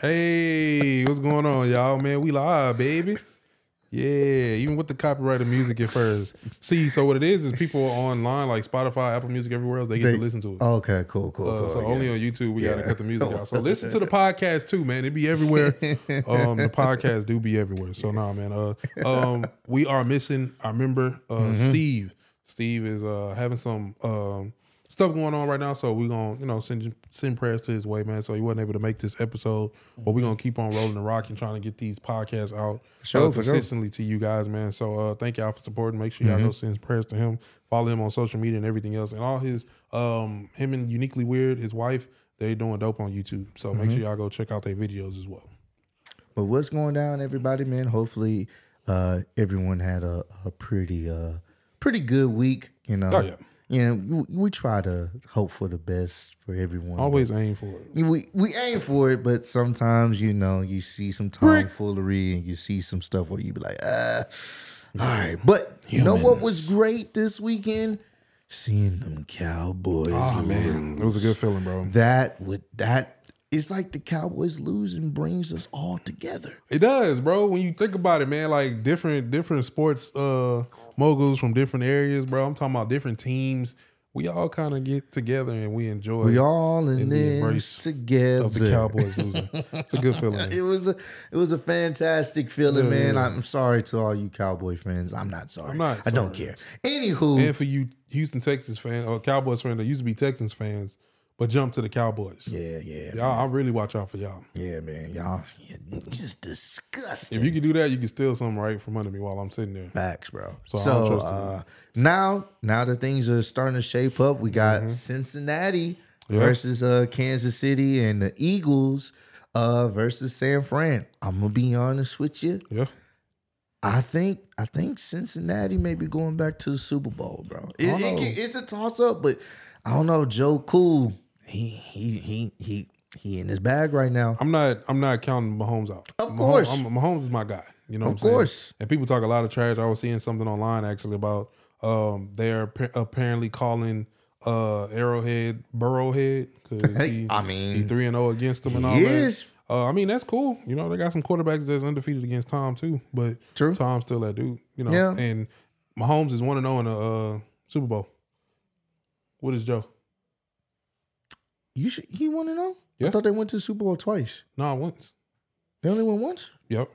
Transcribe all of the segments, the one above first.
Hey, what's going on, y'all? Man, we live, baby. Yeah, even with the copyrighted music at first. See, so what it is is people online like Spotify, Apple Music, everywhere else, they get They- to listen to it. Okay, cool, cool, Uh, cool. so yeah. only on YouTube we gotta cut the music out. So listen to the podcast too, man. It be everywhere. um, the podcast do be everywhere. So nah, man. Uh, um, we are missing our member, uh, Mm-hmm. Steve. Steve is uh having some um stuff going on right now. So we're gonna you know send send prayers to his way, man. So he wasn't able to make this episode, but we're gonna keep on rolling the rock and trying to get these podcasts out sure, uh, sure. consistently to you guys, man. So uh, thank y'all for supporting. Make sure y'all Mm-hmm. go send prayers to him. Follow him on social media and everything else, and all his um him and uniquely weird, his wife, they doing dope on YouTube. So make Mm-hmm. sure y'all go check out their videos as well. But what's going down, everybody, man? Hopefully, uh, everyone had a, a pretty, uh, pretty good week. You know, Oh, yeah. You know, we, we try to hope for the best for everyone. Always aim for it. we we aim for it, but sometimes you know you see some tomfoolery and you see some stuff where you be like, ah, all right. But you know what was great this weekend? Seeing them Cowboys. Oh man, it was a good feeling, bro. That would that it's like the Cowboys losing brings us all together. It does, bro. When you think about it, man, like different different sports uh moguls from different areas, bro. I'm talking about different teams. We all kind of get together and we enjoy We all in this embrace together. of the Cowboys losing. It's a good feeling. It was a it was a fantastic feeling, Yeah, man. yeah. I'm sorry to all you Cowboy fans. I'm not sorry. I'm not I don't care. Anywho, And for you Houston Texans fans or Cowboys fans that used to be Texans fans, but jump to the Cowboys. yeah, yeah, Y'all, I really watch out for y'all. yeah, man. Y'all just disgusting. If you can do that, you can steal something right from under me while I'm sitting there. Facts, bro. So So, I don't trust uh, now, now that things are starting to shape up, we got Cincinnati Mm-hmm. Yeah. versus uh, Kansas City and the Eagles uh, versus San Fran. I'm gonna be honest with you. Yeah. I think I think Cincinnati may be going back to the Super Bowl, bro. It, it it's a toss up, but I don't know. Joe Cool, he he he he he in his bag right now. I'm not. I'm not counting Mahomes out. Of Mahomes- course. I'm, Mahomes is my guy. You know, Of I'm saying? course. And people talk a lot of trash. I was seeing something online actually about um they're apparently calling uh Arrowhead Burrowhead because he, I mean, he three and zero against them and all is. that. Uh, I mean that's cool. You know they got some quarterbacks that's undefeated against Tom too, but True. Tom's still that dude. You know, Yeah. and Mahomes is one and zero in the uh, Super Bowl. What is Joe? You should. He want to know. Yeah. I thought they went to the Super Bowl twice. No, once. They only went once. Yep.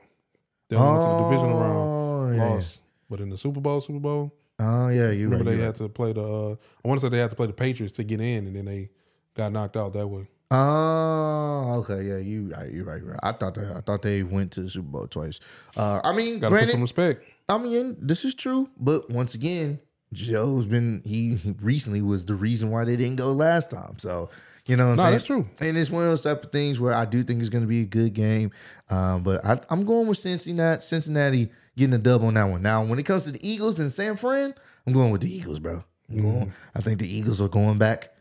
They only went to the divisional round. Oh, yeah. lost. But in the Super Bowl, Super Bowl, Oh yeah, you remember right. they had to play the. Uh, I want to say they had to play the Patriots to get in, and then they got knocked out that way. Oh, okay, yeah, you right, you right, right. I thought they, I thought they went to the Super Bowl twice. Uh, I mean, Got to put granted, some respect. I mean, this is true, but once again, Joe's been he recently was the reason why they didn't go last time. So you know, what I'm No, saying? that's true. And it's one of those type of things where I do think it's going to be a good game. Um, but I, I'm going with Cincinnati. Cincinnati getting a dub on that one. Now, when it comes to the Eagles and San Fran, I'm going with the Eagles, bro. I'm I think the Eagles are going back.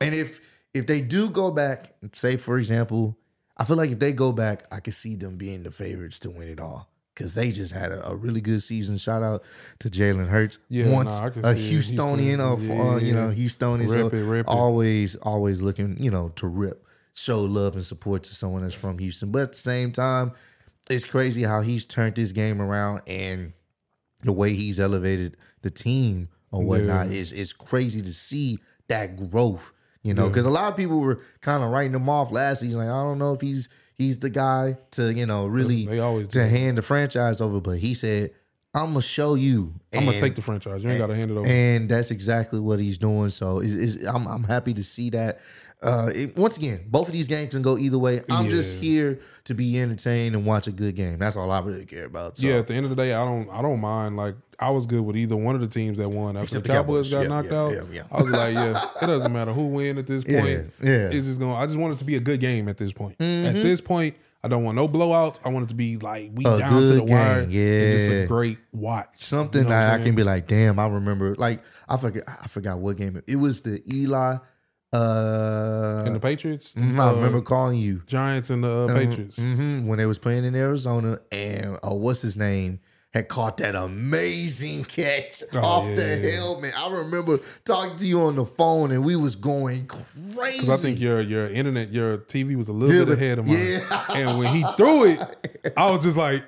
And if if they do go back, say for example, I feel like if they go back, I could see them being the favorites to win it all. Cause they just had a, a really good season. Shout out to Jalen Hurts. Yeah, once nah, a. Houstonian, of uh, you know, Houstonian. So it, rip it. always, always looking, you know, to rip, show love and support to someone that's from Houston. But at the same time, it's crazy how he's turned this game around and the way he's elevated the team or whatnot is is crazy to see that growth. You know, because a lot of people were kind of writing him off last season. Like, I don't know if he's he's the guy to you know really They always to do. hand the franchise over. But he said, "I'm gonna show you. I'm gonna take the franchise. You ain't got to hand it over. and that's exactly what he's doing. So I'm I'm happy to see that. Uh, it- once again, both of these games can go either way. I'm just here to be entertained and watch a good game. That's all I really care about. So. yeah, at the end of the day, I don't. I don't mind. Like I was good with either one of the teams that won. After Except the the Cowboys, Cowboys. got Yeah, knocked yeah, out, yeah, yeah. I was like, yeah, it doesn't matter who win at this point. yeah. it's just going. I just want it to be a good game at this point. Mm-hmm. At this point, I don't want no blowouts. I want it to be like we A down to the good wire. Yeah, just a great watch. Something You know that I'm I can be like, damn, I remember. Like I forget, I forgot what game it, it was. The Eli Uh, and the Patriots. mhm, I Uh, remember calling you Giants and the uh, Patriots. hmm when they was playing in Arizona, and uh, what's his name had caught that amazing catch Oh, off yeah, the helmet. I remember talking to you on the phone, and we was going crazy. Because I think your your internet, your TV was a little bit ahead of mine. yeah. And when he threw it, I was just like,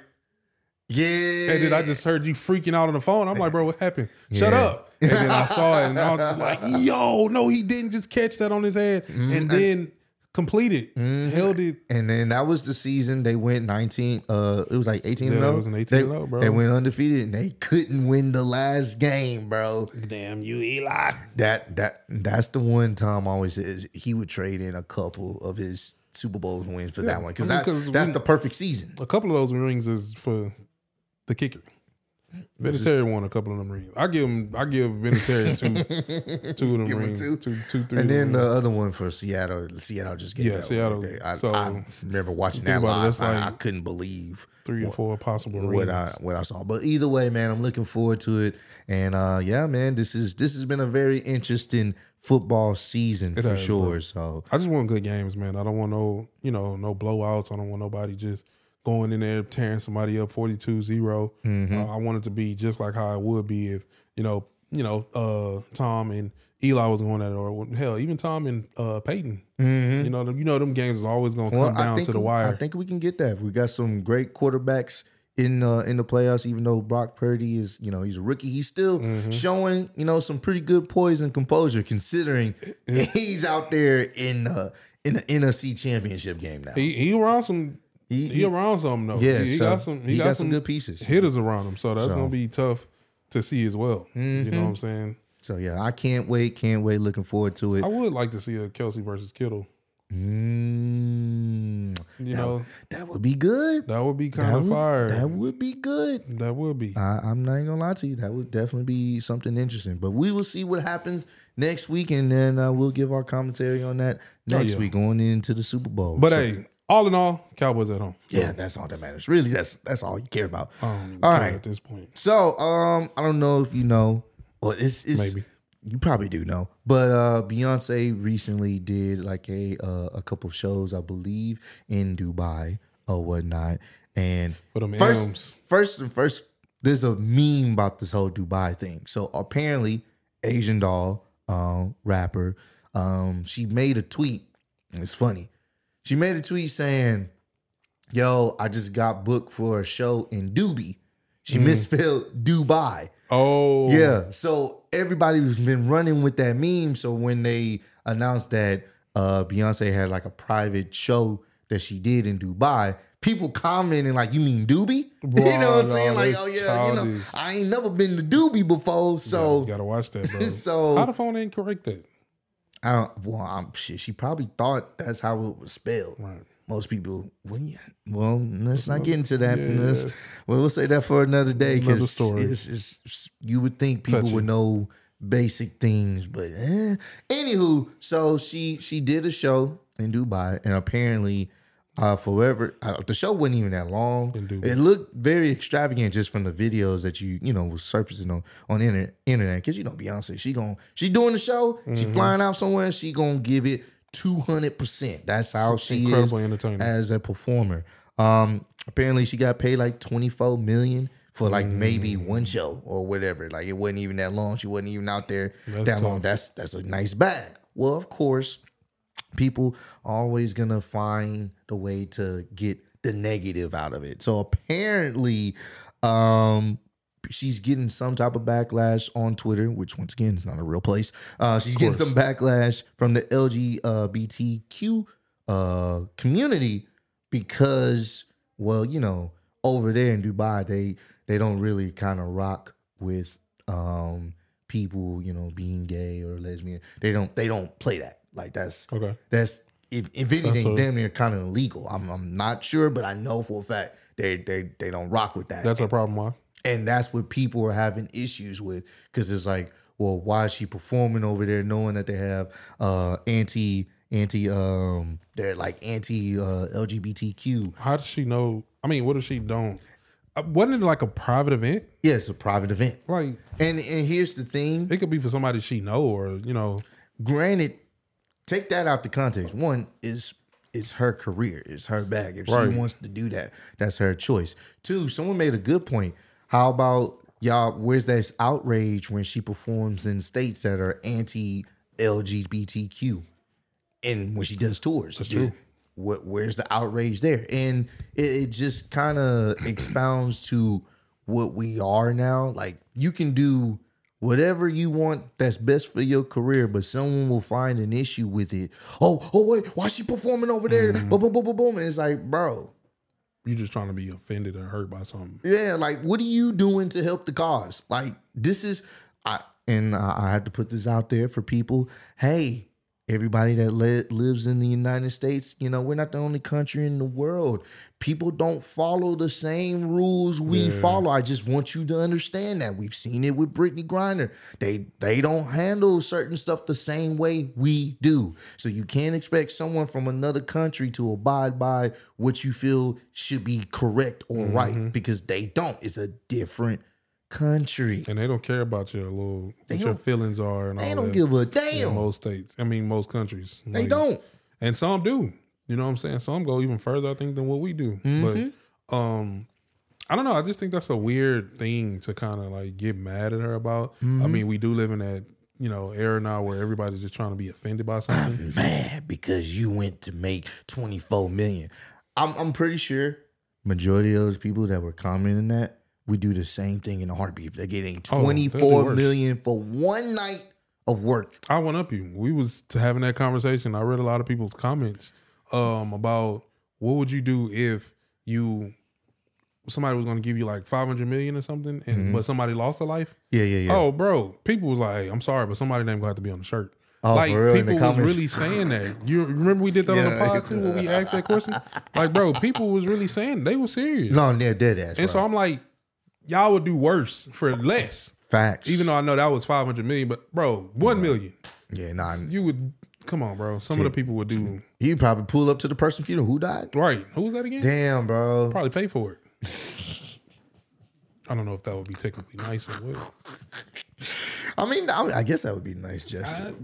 yeah, and then I just heard you freaking out on the phone. I'm like, bro, what happened? Shut up. And then I saw it and I was like, yo, no, he didn't just catch that on his head Mm-hmm. and then complete it. Held it. And then that was the season they went 19. Uh, it was like 18 and Yeah, it was an 18 they, and 0, bro. They went undefeated and they couldn't win the last game, bro. Damn you, Eli. That that that's the one Tom always says he would trade in a couple of his Super Bowl wins for that one because I mean, that 'cause that's we- the perfect season. A couple of those rings is for the kicker. Vinatieri won a couple of them rings. I give him. I give Vinatieri two, two of them Give rings. two? Two, two, three. And then the other one for Seattle, Seattle just gave Yeah, that Seattle. I, So, I remember watching that about it, live. that's I, I couldn't believe three or four possible rings. what I what I saw. But either way, man, I'm looking forward to it. And uh yeah, man, this is this has been a very interesting football season for has, sure. bro. So I just want good games, man. I don't want no, you know, no blowouts. I don't want nobody just going in there tearing somebody up 42-0. Mm-hmm. Uh, I want it to be just like how it would be if, you know, you know, uh, Tom and Eli was going at it, or hell, even Tom and uh, Peyton. You know, them, you know, them games is always going to Mm-hmm. well, come down to the wire. I think we can get that. We got some great quarterbacks in uh, in the playoffs. Even though Brock Purdy is, you know, he's a rookie, he's still Mm-hmm. showing, you know, some pretty good poise and composure considering he's out there in uh, in the NFC Championship game now. he he around some. He- He, he- around some though. Yeah, he, he so got some. He, got, some good pieces. hitters around him, so that's So. Mm-hmm. gonna be tough to see as well. You know what I'm saying? So yeah, I can't wait, can't wait. Looking forward to it. I would like to see a Kelce versus Kittle. Mm, You that, know, that would be good. that would be That kind of would, fire. that would be good. That would be. I, I'm not gonna lie to you. That would definitely be something interesting. But we will see what happens next week, and then uh, we'll give our commentary on that next Oh, yeah. week going into the Super Bowl. But So, hey, all in all, Cowboys at home. yeah, that's all that matters. Really, that's that's all you care about. I don't even All right. at this point. So, um, I don't know if you know, well, it's, it's Maybe. you probably do know, but uh, Beyonce recently did like a uh, a couple shows, I believe, in Dubai or whatnot. And For them first, M's. first, first, there's a meme about this whole Dubai thing. So apparently, Asian doll, um, rapper, um, she made a tweet. And it's funny. She made a tweet saying, "Yo, I just got booked for a show in Dubai." She misspelled Dubai. Oh, Yeah. So everybody's been running with that meme. So when they announced that uh Beyonce had like a private show that she did in Dubai, people commenting like, "You mean Doobie?" you know what I'm Bro, saying? Like, "Oh yeah, you know. I ain't never been to Doobie before." So you gotta watch that, bro. So- how the phone ain't correct that? I don't. Well, I'm shit. She probably thought that's how it was spelled. Right. Most people, well, yeah. Well, let's not get into that. yeah. Let's, well, we'll say that for another day because it's, it's, it's- you would think people would know basic things, but eh. anywho, so she she did a show in Dubai, and apparently, uh, forever uh, the show wasn't even that long. It looked very extravagant just from the videos that you you know was surfacing on on the internet because you know Beyonce she gon' she doing the show she Mm-hmm. flying out somewhere she gonna give it two hundred percent. That's how she Incredible is as a performer. Um, apparently she got paid like twenty four million for like maybe Mm. one show or whatever. Like it wasn't even that long. She wasn't even out there That's that tough. long. That's that's a nice bag. Well, of course, people always gonna find the way to get the negative out of it. So apparently, um, she's getting some type of backlash on Twitter, which once again is not a real place. Uh, she's getting some backlash from the LGBTQ uh, community because, well, you know, over there in Dubai, they they don't really kind of rock with um people, you know, being gay or lesbian. They don't they don't play that. Like that's Okay. that's if, if anything, damn near kind of illegal. I'm I'm not sure, but I know for a fact they they they don't rock with that. That's a problem. Why? and that's what people are having issues with because it's like, well, why is she performing over there knowing that they have uh anti anti um they're like anti uh LGBTQ. How does she know? I mean, what if she don't? Uh, wasn't it like a private event? Yeah, it's a private event. Like And and here's the thing. it could be for somebody she know, or you know, Granted, take that out the context. One is it's her career, it's her bag. If Right. she wants to do that, that's her choice. Two, someone made a good point. How about y'all? Where's that outrage when she performs in states that are anti LGBTQ, and when she does tours? That's true. What, where's the outrage there? And it, it just kind of expounds to what we are now. Like you can do whatever you want that's best for your career, but someone will find an issue with it. Oh, oh wait, why she performing over there? Mm-hmm. Boom, boom, boom, boom, boom. And it's like, bro, You're just trying to be offended or hurt by something. yeah, like what are you doing to help the cause? Like this is, I and I, I had to put this out there for people. Hey, everybody that li- lives in the United States, you know, we're not the only country in the world. People don't follow the same rules we Yeah. follow. I just want you to understand that we've seen it with Brittney Griner. They they don't handle certain stuff the same way we do. So you can't expect someone from another country to abide by what you feel should be correct or Mm-hmm. right because they don't. It's a different country. And they don't care about your little They what your feelings are and They all don't that. give a in damn. most states. I mean, most countries. They Like, don't. And some do. You know what I'm saying? Some go even further, I think, than what we do. Mm-hmm. But um I don't know. I just think that's a weird thing to kind of like get mad at her about. Mm-hmm. I mean, we do live in that, you know, era now where everybody's just trying to be offended by something. I'm mad because you went to make 24 million. I'm I'm pretty sure majority of those people that were commenting that would do the same thing in a heartbeat. If they're getting Oh, do 24 worse. million for one night of work. I went up you. We was to having that conversation. I read a lot of people's comments um, about what would you do if you somebody was going to give you like 500 million or something and but somebody lost a life Yeah, yeah, yeah. oh bro people was like i'm sorry but somebody name gonna have to be on the shirt Oh, like real? People was comments? really saying that you remember we did that on the Yeah. pod too when we asked that question like bro people was really saying they were serious no, they're dead ass. and so i'm like y'all would do worse for less Facts. even though i know that was 500 million but bro 1 million yeah, nah. you would come on, bro. Some of the people would do You probably pull up to the person funeral who died. right. Who was that again? Damn, bro. Probably pay for it. I don't know if that would be technically nice or what. I mean, I, I guess that would be a nice gesture.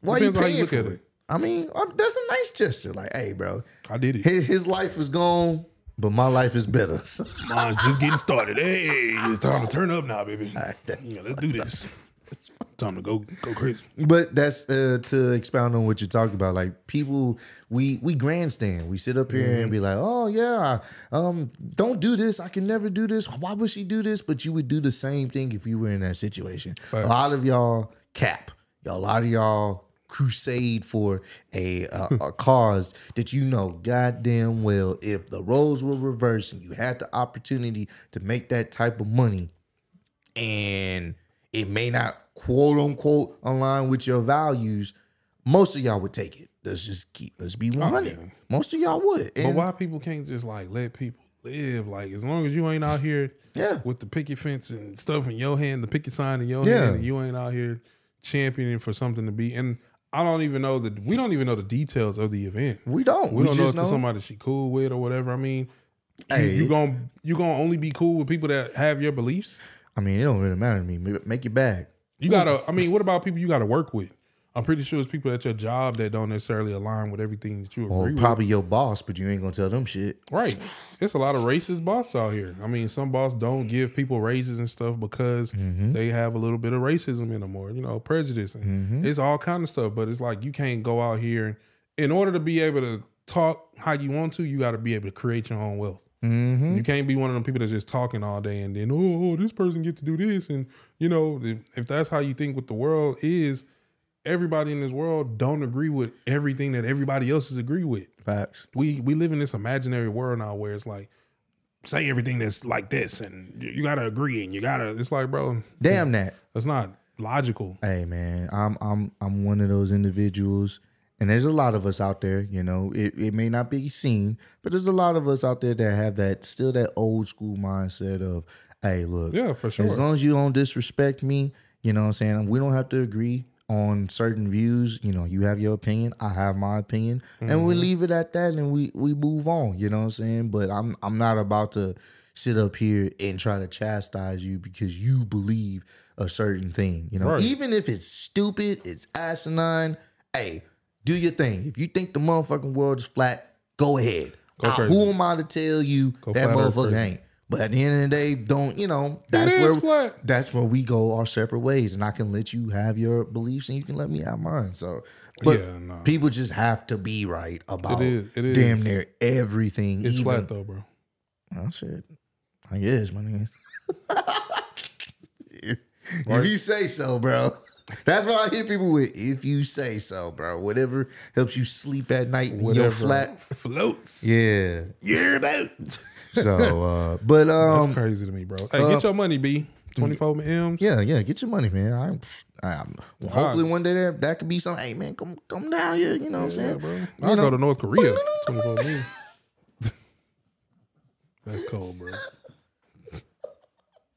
Why Depends you on how you paying look for at it? it. I mean, uh, that's a nice gesture. Like, hey, bro, I did it. his, his life was gone, but my life is better. Mine's just getting started. Hey, it's time to turn up now, baby. that's Yeah, let's do this. It's Time to go go crazy. But that's uh, to expound on what you're talking about. Like people, we we grandstand. We sit up here Mm-hmm. and be like, "Oh yeah, um, don't do this. I can never do this. Why would she do this?" But you would do the same thing if you were in that situation. A lot of y'all cap. A lot of y'all crusade for a a, a cause that you know goddamn well if the roles were reversed and you had the opportunity to make that type of money and it may not quote unquote align with your values, most of y'all would take it. Let's just keep let's be 100. yeah. Most of y'all would. But why people can't just like let people live? Like as long as you ain't out here Yeah. with the picket fence and stuff in your hand, the picket sign in your Yeah. hand, and you ain't out here championing for something to be. And I don't even know the we don't even know the details of the event. we don't. We, We, don't know if know. it's somebody she cool with or whatever. I mean, you, Hey. you gonna you gonna only be cool with people that have your beliefs. I mean, it don't really matter to me. Make- Make your bag. You gotta. I mean, what about people you gotta work with? I'm pretty sure it's people at your job that don't necessarily align with everything that you agree Or with. probably your boss, but you ain't gonna tell them shit. Right. It's a lot of racist boss out here. I mean, some boss don't give people raises and stuff because Mm-hmm. they have a little bit of racism in them or, you know, prejudice. Mm-hmm. It's all kind of stuff. But it's like you can't go out here in order to be able to talk how you want to, you got to be able to create your own wealth. Mm-hmm. You can't be one of them people that's just talking all day and then, oh, oh, this person get to do this. And, you know, if, if that's how you think what the world is, everybody in this world don't agree with everything that everybody else is agree with Facts. we we live in this imaginary world now where it's like say everything that's like this and you, you gotta agree and you gotta it's like bro Damn that. that's not logical Hey man, I'm I'm I'm one of those individuals, and there's a lot of us out there. You know, it, it may not be seen, but there's a lot of us out there that have that still that old school mindset of, hey, look, yeah for sure as long as you don't disrespect me, you know what I'm saying? We don't have to agree on certain views. You know, you have your opinion, I have my opinion, and Mm-hmm. we leave it at that and we we move on, you know what I'm saying? But I'm I'm not about to sit up here and try to chastise you because you believe a certain thing, you know. Right. Even if it's stupid, it's asinine, hey, do your thing. If you think the motherfucking world is flat, go ahead. Go crazy. who am I to tell you Go that motherfucker ain't? But at the end of the day, don't you know? That's where flat. that's where we go our separate ways, and I can let you have your beliefs, and you can let me have mine. So, but Yeah, nah. people just have to be right about is, it damn near everything. It's even, flat though, bro. Oh shit. I guess, my nigga. if Right. you say so, bro. That's why I hit people with if you say so, bro. Whatever helps you sleep at night when you're flat. floats. Yeah. You're about. So uh but That's um crazy to me, bro. Hey, uh, get your money, B. Twenty four M's. yeah, yeah, get your money, man. I'm, I'm hopefully one day that that could be something. Hey man, come come down here, you know what I'm saying? bro. I'll go to North Korea. Twenty four M's. That's cold, bro.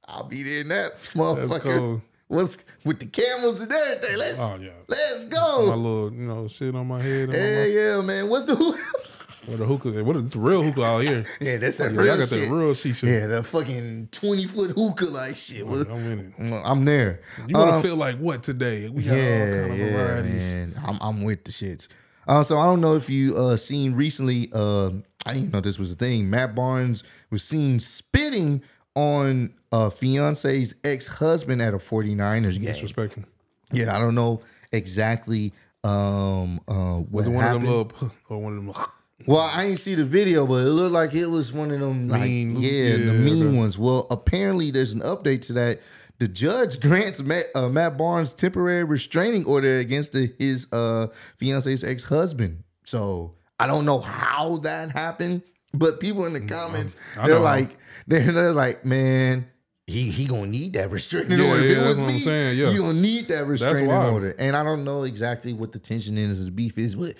I'll be there in that That's motherfucker. What's with the cameras and everything? Let's Oh yeah. let's go. My little, you know, shit on my head. And Yeah, my, yeah, man. What's the what a hookah. What is the real hookah out here? Yeah, that's that Yeah, real y'all got shit. that real shisha. Yeah, that fucking 20 foot hookah like shit. Well, I'm in it. I'm there. You want to Um, feel like what today? We got all kind of yeah, varieties. man. I'm, I'm with the shits. Uh, so I don't know if you uh seen recently. Uh, I didn't know this was a thing. Matt Barnes was seen spitting on uh fiance's ex husband at a 49ers game. Disrespecting. Yeah, I don't know exactly um uh what Was it one happened. of them little or one of them? Little, Well, I ain't see the video, but it looked like it was one of them like Mean- yeah, the mean ones. Well, apparently there's an update to that. The judge grants Matt, uh, Matt Barnes temporary restraining order against the, his uh, fiance's ex husband. So I don't know how that happened, but people in the comments Mm, I they're know. like they're, they're like, man. He, he gonna need that restraining Yeah, order. If yeah, it was that's what I'm saying, yeah. you gonna need that restraining order. And I don't know exactly what the tension is, the beef is, but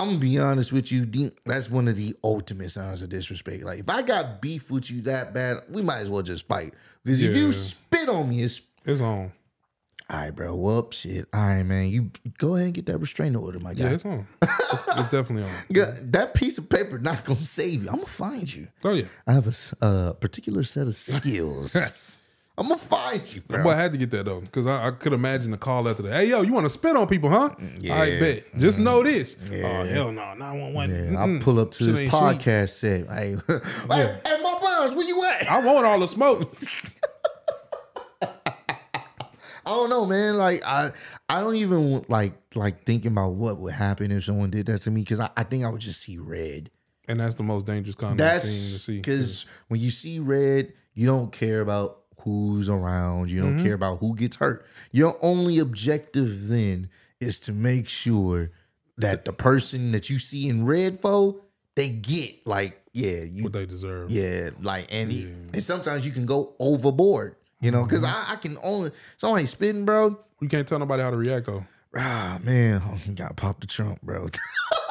I'm gonna be honest with you. That's one of the ultimate signs of disrespect. Like if I got beef with you that bad, we might as well just fight. Because if you spit on me, it's it's on. all right, bro. Whoop, shit. All right, man. You go ahead and get that restraining order, my guy. Yeah, it's on. It's, it's definitely on. Yeah, that piece of paper not gonna save you. I'm gonna find you. Oh yeah. I have a uh, particular set of skills. I'm gonna find you, bro. But I had to get that though, because I, I could imagine the call after that. Hey yo, you want to spit on people, huh? yeah. I bet. Just mm-hmm. know this. Oh hell no, nine one one. Yeah, I'll pull up to Shit his ain't sweet. podcast set. Hey, hey, hey, my Barnes, where you at? I want all the smoke. I don't know, man. Like I, I don't even like like thinking about what would happen if someone did that to me because I, I think I would just see red. and that's the most dangerous kind of thing to see. because when you see red, you don't care about who's around. You don't Mm-hmm. care about who gets hurt. Your only objective then is to make sure that the person that you see in red foe, they get like yeah you what they deserve. yeah like and he- and sometimes you can go overboard. You know, Mm-hmm. because I, I can only somebody spitting, bro. You can't tell nobody how to react though. Ah man, oh, you got pop the trunk, bro.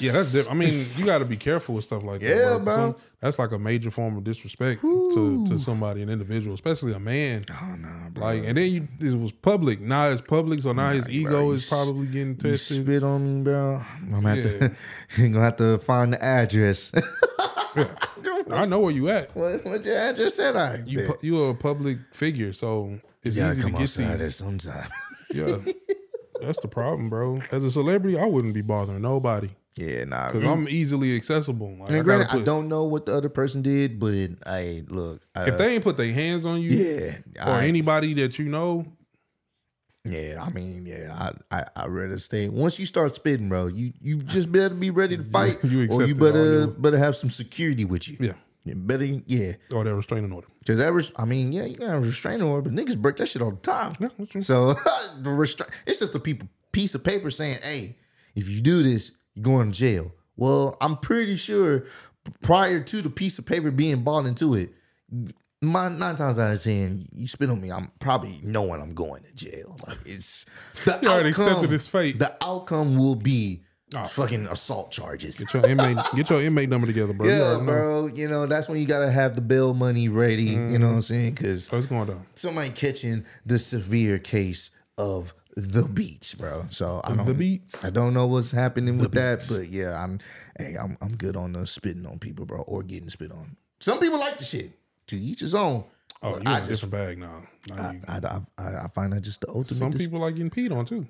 Yeah, that's different. I mean, you got to be careful with stuff like that. Yeah, bro. bro. Some- that's like a major form of disrespect to, to somebody, an individual, especially a man. oh no, bro. Like, and then you, it was public. Now it's public, so now his ego you is s- probably getting You tested. spit on me, bro. I'm gonna have to. Gonna have to find the address. I know where you at. what, what your address said? I You pu- you are a public figure, so it's gotta easy to get to you. there sometime. Yeah, that's the problem, bro. As a celebrity, I wouldn't be bothering nobody yeah, nah. because I'm easily accessible. Like, I and gotta granted, I don't know what the other person did, but I look. Uh, if they ain't put their hands on you yeah, or I, anybody that you know, yeah. I mean, yeah. I, I, I rather stay. Once you start spitting, bro, you you just better be ready to fight, you or you it all better you- better have some security with you. yeah, You better, yeah. or that restraining order. Because that, I mean, yeah, you can have a restraining order, but niggas break that shit all the time. Yeah, that's true. So the restra- it's just a people, piece of paper saying, "Hey, if you do this, you're going to jail." Well, I'm pretty sure prior to the piece of paper being bought into it, my nine times out of ten, you spit on me, I'm probably knowing I'm going to jail. Like it's the You already outcome. accepted his fate. The outcome will be Oh. fucking assault charges. Get your inmate, get your inmate number together, bro. You Yeah, know. bro. You know that's when you gotta have the bail money ready. You know mm-hmm. what I'm saying? Because it's going down. somebody catching the severe case of the beats, bro. So I don't, The beats. I don't know what's happening with that, but yeah, I'm, hey, I'm, I'm good on the spitting on people, bro, or getting spit on. Some people like the shit. To each his own. Oh, you're I in a just, different bag now. Now you- I, I, I, I find that just the ultimate. some dis- people like getting peed on too.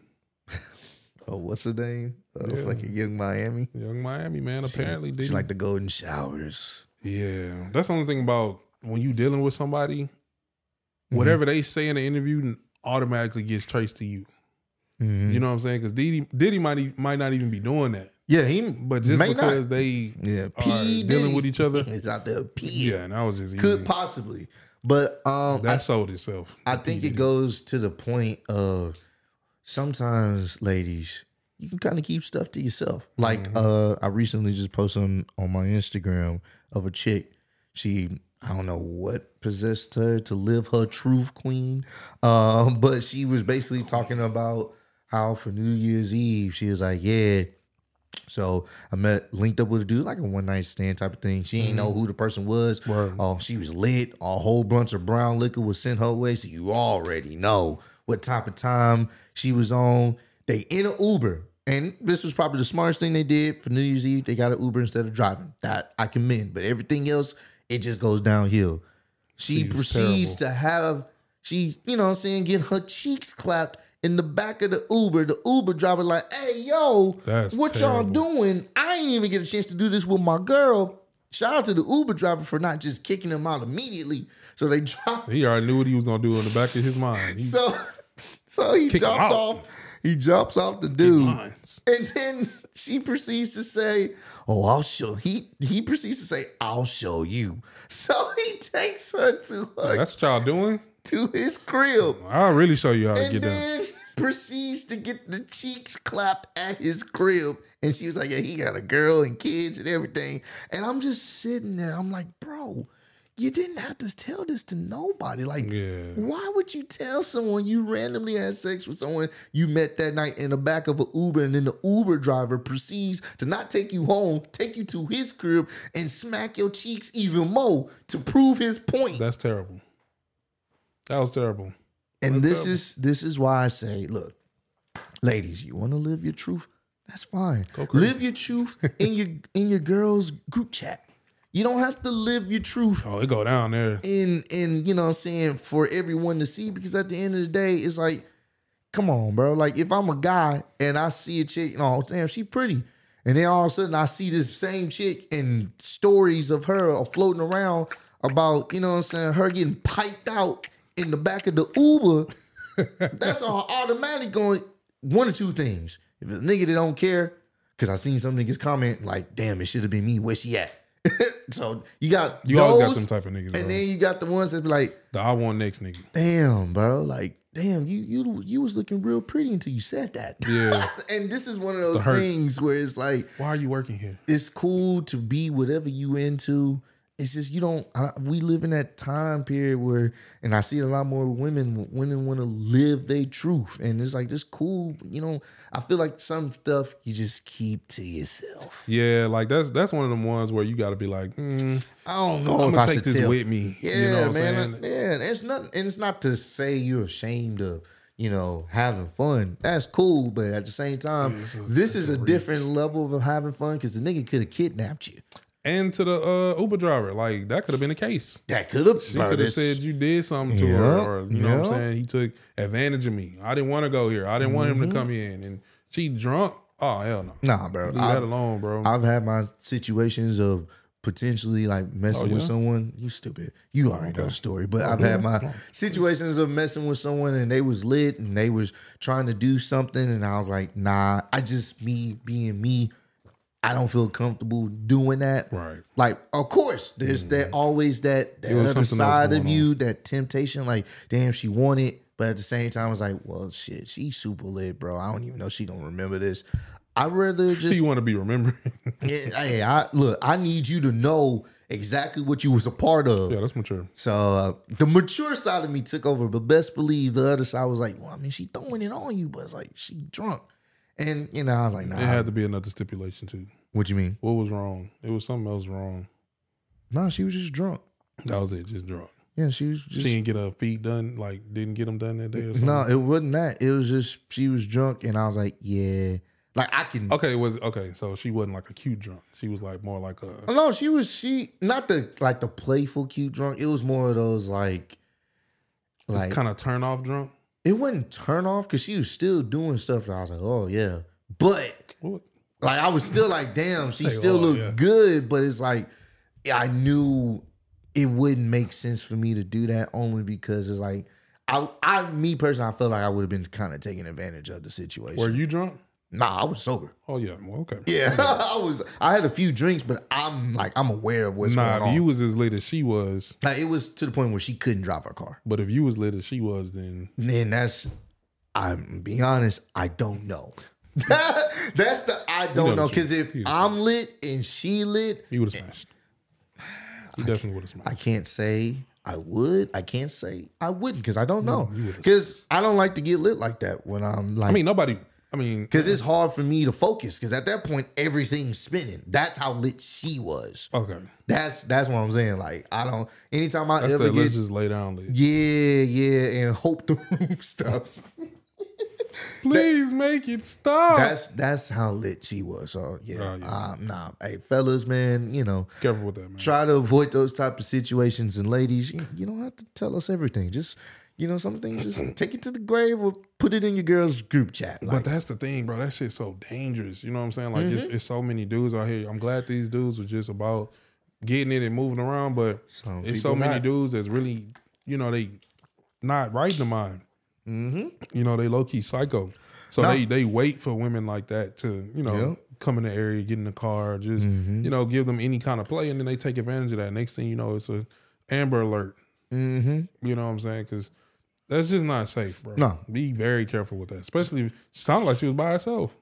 oh, what's her name? Uh, Yeah. Fucking Yung Miami. Yung Miami man. Apparently, She's did like the golden showers. yeah. That's the only thing about when you dealing with somebody. Mm-hmm. Whatever they say in the interview automatically gets traced to you. Mhm. You know what I'm saying? Because Diddy, Diddy might might not even be doing that, Yeah, he but just because not. they Yeah, P dealing with each other, is out there. P yeah, and that was just easy. could possibly, but um, that I, sold itself. I think it goes to the point of sometimes, ladies, you can kind of keep stuff to yourself. Like uh, I recently just posted on, on my Instagram of a chick. She I don't know what possessed her to live her truth, queen. Um, but she was basically talking about how for New Year's Eve she was like, yeah. So I met linked up with a dude like a one night stand type of thing. She didn't know mm-hmm. who the person was. Word. Oh, she was lit. A whole bunch of brown liquor was sent her way, so you already know what type of time she was on. They in an Uber, and this was probably the smartest thing they did for New Year's Eve. They got an Uber instead of driving. That I commend. But everything else, it just goes downhill. She, She proceeds terrible. to have she, you know, what I'm saying, get her cheeks clapped in the back of the Uber. The Uber driver like, "Hey, yo, That's what y'all doing? I ain't even get a chance to do this with my girl." Shout out to the Uber driver for not just kicking him out immediately. So they dropped. He already knew what he was gonna do in the back of his mind. He So, so he jumps off. He jumps off the dude, and then she proceeds to say, "Oh, I'll show." He he proceeds to say, "I'll show you." So he takes her to her That's what y'all doing. To his crib. I'll really show you how to and get down. proceeds to get the cheeks clapped at his crib. And she was like, Yeah, he got a girl and kids and everything. And I'm just sitting there. I'm like, Bro, you didn't have to tell this to nobody. Like, Yeah. why would you tell someone you randomly had sex with someone you met that night in the back of an Uber and then the Uber driver proceeds to not take you home, take you to his crib and smack your cheeks even more to prove his point? That's terrible. That was terrible. And That's this terrible. is this is why I say, look, ladies, you want to live your truth? That's fine. Live your truth in your in your girls group chat. You don't have to live your truth Oh, it go down there. in in you know what I'm saying for everyone to see because at the end of the day, it's like, come on, bro. Like if I'm a guy and I see a chick, oh damn, she pretty. And then all of a sudden I see this same chick and stories of her are floating around about, you know what I'm saying, her getting piped out in the back of the Uber. That's all automatically going one or two things. If it's a nigga that don't care, because I seen some niggas comment like, damn, it should have been me. Where she at? so you got You those, always got them type of niggas. and bro. then you got the ones that be like, the I want next nigga. damn, bro, like, damn, you you you was looking real pretty until you said that. Yeah. and this is one of those things where it's like, Why are you working here? it's cool to be whatever you into. It's just you don't. I, we live in that time period where, and I see a lot more women. Women want to live their truth, and it's like this cool. You know, I feel like some stuff you just keep to yourself. Yeah, like that's that's one of them ones where you got to be like, mm, I don't know I'm gonna take this tell. with me. Yeah, you know man. I'm saying? Yeah, it's not, and it's not to say you're ashamed of, you know, having fun. That's cool, but at the same time, this is- this this is is a reach. different level of having fun because the nigga could have kidnapped you. And to the uh, Uber driver, like that could have been the case. That could have. She could have said you did something to her, or you know what I'm saying. He took advantage of me. I didn't want to go here. I didn't want Mm-hmm. him to come in, and she drunk. Oh hell no. Nah, bro. Leave that I've, alone, bro. I've had my situations of potentially like messing Oh, with someone. You stupid. You already know the story. But I've had my situations of messing with someone and they was lit and they was trying to do something and I was like, nah, I just me being me. I don't feel comfortable doing that. Right. Like, of course, there's that always that, that other side of you, that temptation, like, damn, she wanted. But at the same time, I was like, well, shit, she's super lit, bro. I don't even know she gonna remember this. I'd rather just you want to be remembering? yeah, hey, I look, I need you to know exactly what you was a part of. yeah, that's mature. So uh, the mature side of me took over, but best believe the other side was like, well, I mean, she throwing it on you, but it's like she drunk. And you know, I was like, nah. It had to be another stipulation too. what you mean? What was wrong? It was something else wrong. No, she was just drunk. That was it. Just drunk. Yeah, she was just she didn't get her feet done. Like didn't get them done that day. Or something? No, it wasn't that. It was just she was drunk, and I was like, yeah, like I can. Okay, it was okay. So she wasn't like a cute drunk. She was like more like a. Oh, no, she was she not the like the playful cute drunk. It was more of those like, like kind of turn off drunk. It wouldn't turn off because she was still doing stuff that I was like, oh yeah, but What? like I was still like, damn, she Say still oh, Lord, looked yeah. good, but it's like I knew it wouldn't make sense for me to do that only because it's like I, I, me personally, I felt like I would have been kind of taking advantage of the situation. Were you drunk? Nah, I was sober. Oh yeah. Well, okay. Yeah, I was. I had a few drinks, but I'm like, I'm aware of what's Nah, going if on. you was as lit as she was, like, it was to the point where she couldn't drive her car. but if you was lit as she was, then Then that's, I'm being honest, I don't know. that's the I don't know because if I'm lit and she lit, he would have eh, smashed. He definitely would have smashed. I can't say I would. I can't say I wouldn't because I don't know. you. Because I don't like to get lit like that when I'm like. I mean, nobody. I mean, because it's hard for me to focus. Because at that point, everything's spinning. That's how lit she was. okay. That's that's what I'm saying. Like I don't. Anytime I That's ever that. get Let's just lay down. Lit. yeah, yeah, and hope the room stops. Please make it stop. That's that's how lit she was. So yeah, Oh, yeah. Um, nah. Hey, fellas, man, you know, Careful with that, man. try to avoid those type of situations. And ladies, you, you don't have to tell us everything. Just you know, some things just take it to the grave or put it in your girls' group chat. Like, But that's the thing, bro. That shit's so dangerous. You know what I'm saying? Like, it's, Mm-hmm. it's so many dudes out here. I'm glad these dudes were just about getting it and moving around, but Some it's so many not. dudes that's really, you know, they not right in the mind. Mm-hmm. You know, they low key psycho. So No. they they wait for women like that to, you know, come in the area, get in the car, just Mm-hmm. you know, give them any kind of play, and then they take advantage of that. Next thing you know, it's a Amber Alert. mm-hmm. You know what I'm saying? Because that's just not safe, bro. No. be very careful with that. Especially, if, sounded like she was by herself.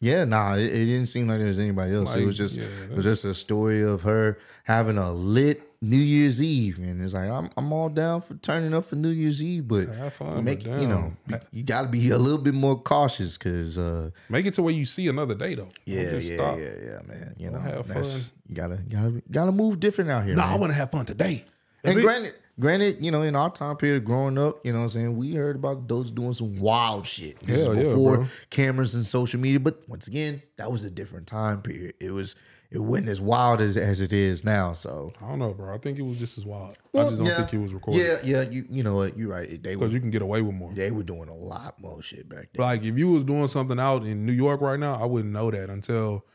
Yeah, nah, it, it didn't seem like there was anybody else. it was just yeah, it was just a story of her having a lit New Year's Eve, and it's like I'm I'm all down for turning up for New Year's Eve, but Have fun, make but you know you got to be a little bit more cautious because uh, Make it to where you see another day though. Yeah, yeah, stop. yeah, yeah, man. You know, have that's- fun. You gotta gotta gotta move different out here. No, man. I want to have fun today. And it. granted, granted, you know, in our time period growing up, you know what I'm saying, we heard about those doing some wild shit. This yeah, before bro. cameras and social media. But once again, that was a different time period. It was it wasn't as wild as, as it is now. So I don't know, bro. I think it was just as wild. I just don't yeah. think it was recorded. Yeah, yeah, you you know what, you're right. They because you can get away with more. they were doing a lot more shit back then. Like if you was doing something out in New York right now, I wouldn't know that until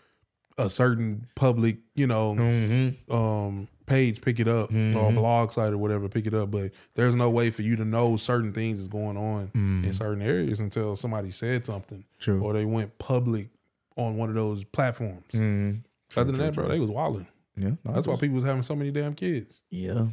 a certain public, you know, Mm-hmm. um, page pick it up or a blog site or whatever pick it up. But there's no way for you to know certain things is going on in certain areas until somebody said something Mm-hmm. True. or they went public on one of those platforms. Mhm. Other than that, bro, they was wilding. Yeah, no, That's why people was having so many damn kids. yeah,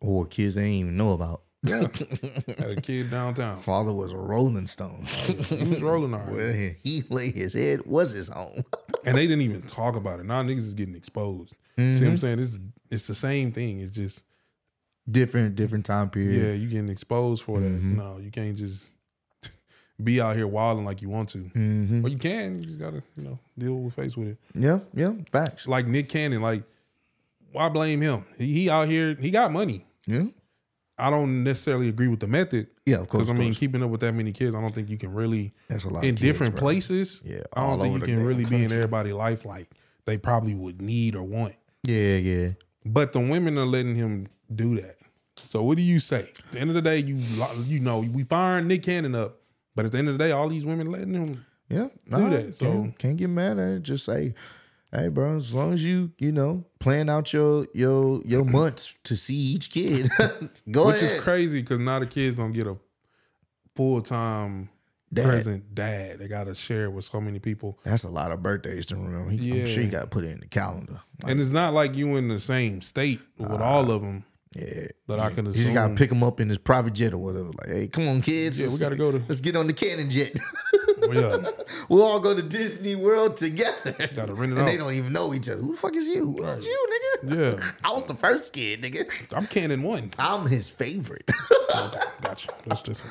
or kids they ain't even know about. Yeah. Had a kid downtown. Father was a Rolling Stone. He was rolling right. Where he laid his head was his home. And they didn't even talk about it. Now niggas is getting exposed. See Mm-hmm. what I'm saying? This is it's the same thing. It's just different different time period. yeah, you getting exposed for that. Mm-hmm. No, you can't just be out here wilding like you want to. Mm-hmm. Or you can, you just gotta, you know, deal with face with it. Yeah, yeah, facts. Like Nick Cannon, like, why blame him? He, he out here, he got money. Yeah, I don't necessarily agree with the method. yeah, of course. Because I mean, keeping up with that many kids, I don't think you can really that's a lot in kids, different bro. places. Yeah, I don't think you can really be in country. everybody's life like they probably would need or want. Yeah, yeah. But the women are letting him do that. So what do you say? At the end of the day, you you know we firing Nick Cannon up, but at the end of the day, all these women letting him. Yeah, Do that, so- can't, can't get mad at it. Just say, hey, bro, as long as you, you know, plan out your your your months to see each kid, go ahead. Which ahead. is crazy because now the kids don't get a full time Dad. present dad. They got to share with so many people, That's a lot of birthdays to remember. He- I'm sure you got to put it in the calendar. Like, and it's not like you in the same state with all of them yeah, but I can you assume. just got to pick him up in his private jet or whatever. Like, hey, come on, kids. Yeah, we got to go to. Let's get on the cannon jet. Oh, yeah, we'll all go to Disney World together. got to rent it And they don't even know each other. Who the fuck is you? Who's Right. you, nigga? Yeah, I was the first kid, nigga. I'm Cannon one. I'm his favorite. Gotcha. That's just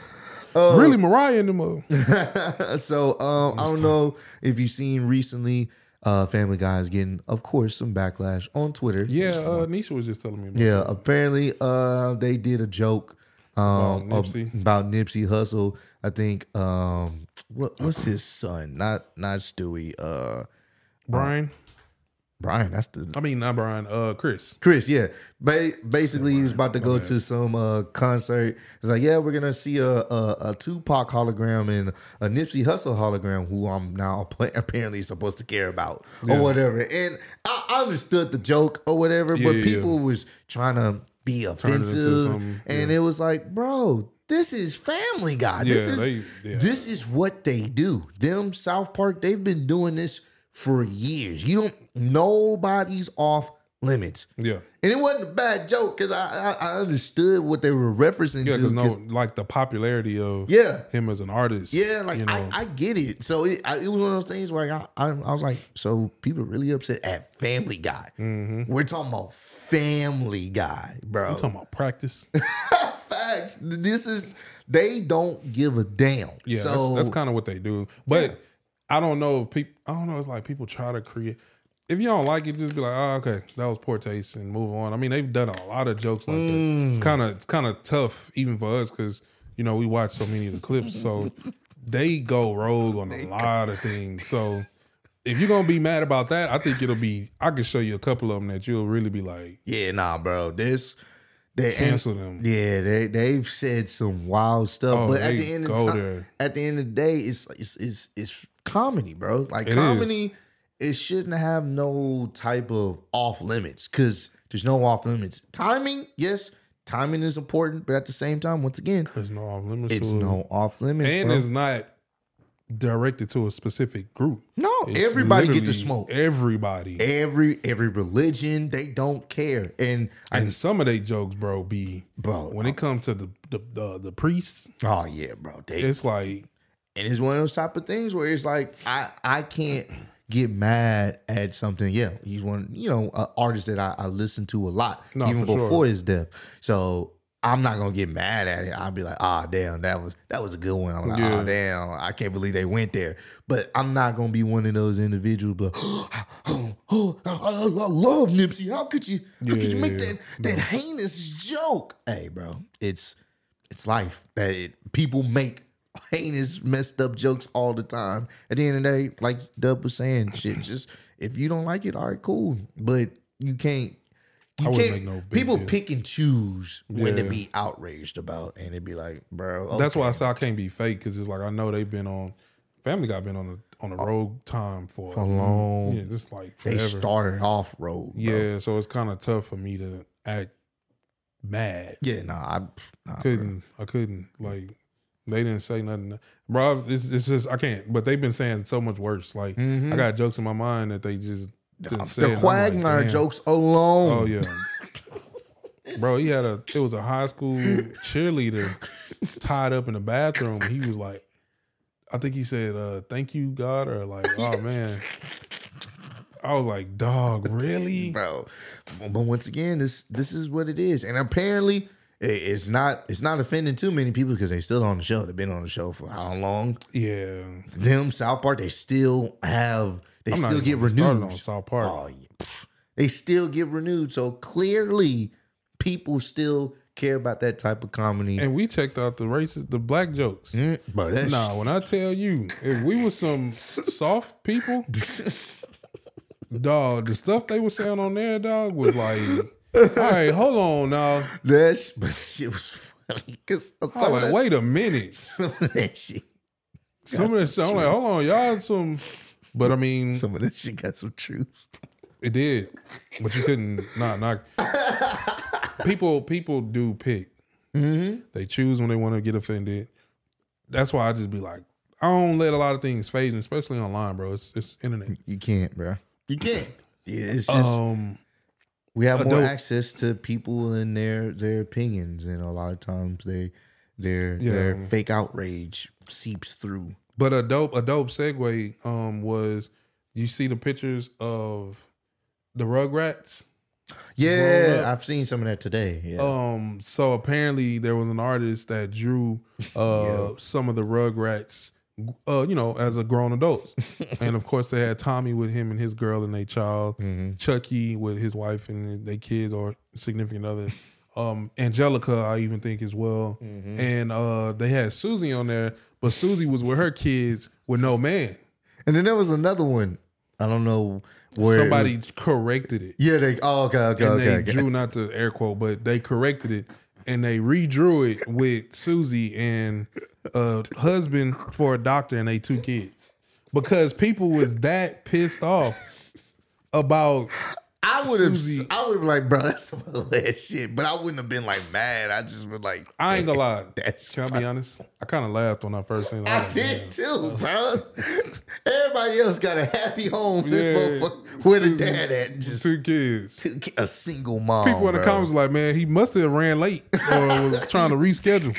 Oh. really Mariah in the mother. so um, I don't know if you've seen recently, uh, Family Guy is getting, of course, some backlash on Twitter. Yeah, uh, Nisha was just telling me. About Yeah, apparently um, they did a joke um, About ab- Nipsey? about Nipsey Hussle. I think um, what what's his son? Not not Stewie. Uh, Brian. Brian, that's the I mean, not Brian. Uh, Chris. Chris, yeah. Ba- basically, he was about to go to some uh, concert. It's like, yeah, we're gonna see a, a a Tupac hologram and a Nipsey Hussle hologram, who I'm now apparently supposed to care about or whatever. And I, I understood the joke or whatever, Yeah, but yeah, people was trying to be offensive, something, and it was like, bro. This is Family Guy. This is they- yeah. this is what they do. Them South Park, they've been doing this for years. You don't nobody's off limits. Yeah. And it wasn't a bad joke because I, I I understood what they were referencing Yeah, because 'cause- no, like the popularity of yeah, him as an artist. yeah, like you know, I, I get it. So it, I, it was one of those things where I, I, I was like, so people really upset at Family Guy. Mm-hmm. We're talking about Family Guy, bro. I'm talking about practice. Facts. This is they don't give a damn. Yeah, so that's, that's kind of what they do. But I don't know if people. I don't know. It's like people try to create. If you don't like it, just be like, oh, okay, that was poor taste, and move on. I mean, they've done a lot of jokes like that. Mm. It's kind of it's kind of tough even for us because you know we watch so many of the clips, so they go rogue on a lot of things. So if you're gonna be mad about that, I think it'll be. I can show you a couple of them that you'll really be like, yeah, nah, bro. This they cancel them. Yeah, they they've said some wild stuff, Oh, but at the end of the time, there. at the end of the day, it's it's it's, it's comedy, bro. Like It comedy, it shouldn't have no type of off limits because there's no off limits. Timing, yes, timing is important, but at the same time, once again, There's no off limits. it's no off limits. and bro. it's not directed to a specific group. no It's everybody get to smoke. Everybody. Every every religion, they don't care, and I and some of they jokes, bro, be bro, when it uh, comes to the the the, the priests, oh yeah, bro, they it's like And it's one of those type of things where it's like I I can't get mad at something. Yeah, he's one you know an artist that I, I listen to a lot No, even for sure. before his death. So I'm not gonna get mad at it. I'll be like, ah, damn, that was that was a good one. I'm like, Yeah. ah, damn, I can't believe they went there. But I'm not gonna be one of those individuals. But oh, oh, I, I love Nipsey. How could you? How could you make yeah, that that heinous joke? Hey, bro, it's it's life that it, people make heinous, messed up jokes all the time. At the end of the day, like Dub was saying, shit, just if you don't like it, all right, cool. But you can't. You I wouldn't can't. make no big people deal. pick and choose when to be outraged about, and it'd be like, bro. that's why I say I can't be fake because it's like I know they've been on Family Guy been on the on a rogue time for, For long. yeah, just like they started off road. bro. yeah, so it's kind of tough for me to act mad. yeah. Nah, I nah, couldn't I couldn't like they didn't say nothing, bro. It's, it's just I can't. But they've been saying so much worse. Like Mhm. I got jokes in my mind that they just didn't say. the I'm like, Quagmire jokes alone. Oh yeah. Bro, he had a it was a high school cheerleader tied up in the bathroom. He was like, I think he said, uh, thank you, God, or like, oh man. I was like, dog, really? bro. But once again, this this is what it is, and apparently it's not it's not offending too many people because they still on the show. They've been on the show for how long? Yeah. Them South Park, they still have they I'm still get gonna get started renewed. on South Park. Oh, yeah. They still get renewed. So clearly, people still care about that type of comedy. And we checked out the racist, the black jokes. Mm, bro, that's Nah, when I tell you, if we were some soft people, dog, the stuff they were saying on there, dog, was like, all right, hold on now. that's but shit was funny because I was like, wait a minute. some of that shit, Some of that shit, I'm like, hold on, y'all some. But I mean, some of that shit got some truth. it did, but you couldn't not knock. People, people do pick. Mm-hmm. They choose when they want to get offended. That's why I just be like, I don't let a lot of things fade, especially online, bro. It's it's internet. You can't, bro. You can't. Yeah, it's just Um, we have more access to people and their their opinions, and a lot of times they their Yeah. their fake outrage seeps through. But a dope a dope segue um was you see the pictures of the Rugrats. Yeah. I've seen some of that today. Yeah, Um so apparently there was an artist that drew uh some of the Rugrats uh you know as a grown adults. and of course they had Tommy with him and his girl and their child, Mhm. Chucky with his wife and their kids or significant other. Um Angelica I even think as well. Mhm. And uh they had Susie on there, but Susie was with her kids with no man. and then there was another one. I don't know where Somebody corrected it. Yeah, they. Oh, okay, okay, and okay. they okay. drew not the air quote, but they corrected it and they redrew it with Susie and a husband for a doctor and they two kids because people was that pissed off about. I would have. I would have like, bro, that's some hilarious shit. But I wouldn't have been like mad. I just would like. I ain't gonna lie. That's Can I be honest? I kind of laughed when I first seen it. I did too, bro. Everybody else got a happy home. This Yeah. motherfucker, where the dad at? Just two kids. two, a single mom. People in the bro. comments was like, man, he must have ran late or was trying to reschedule,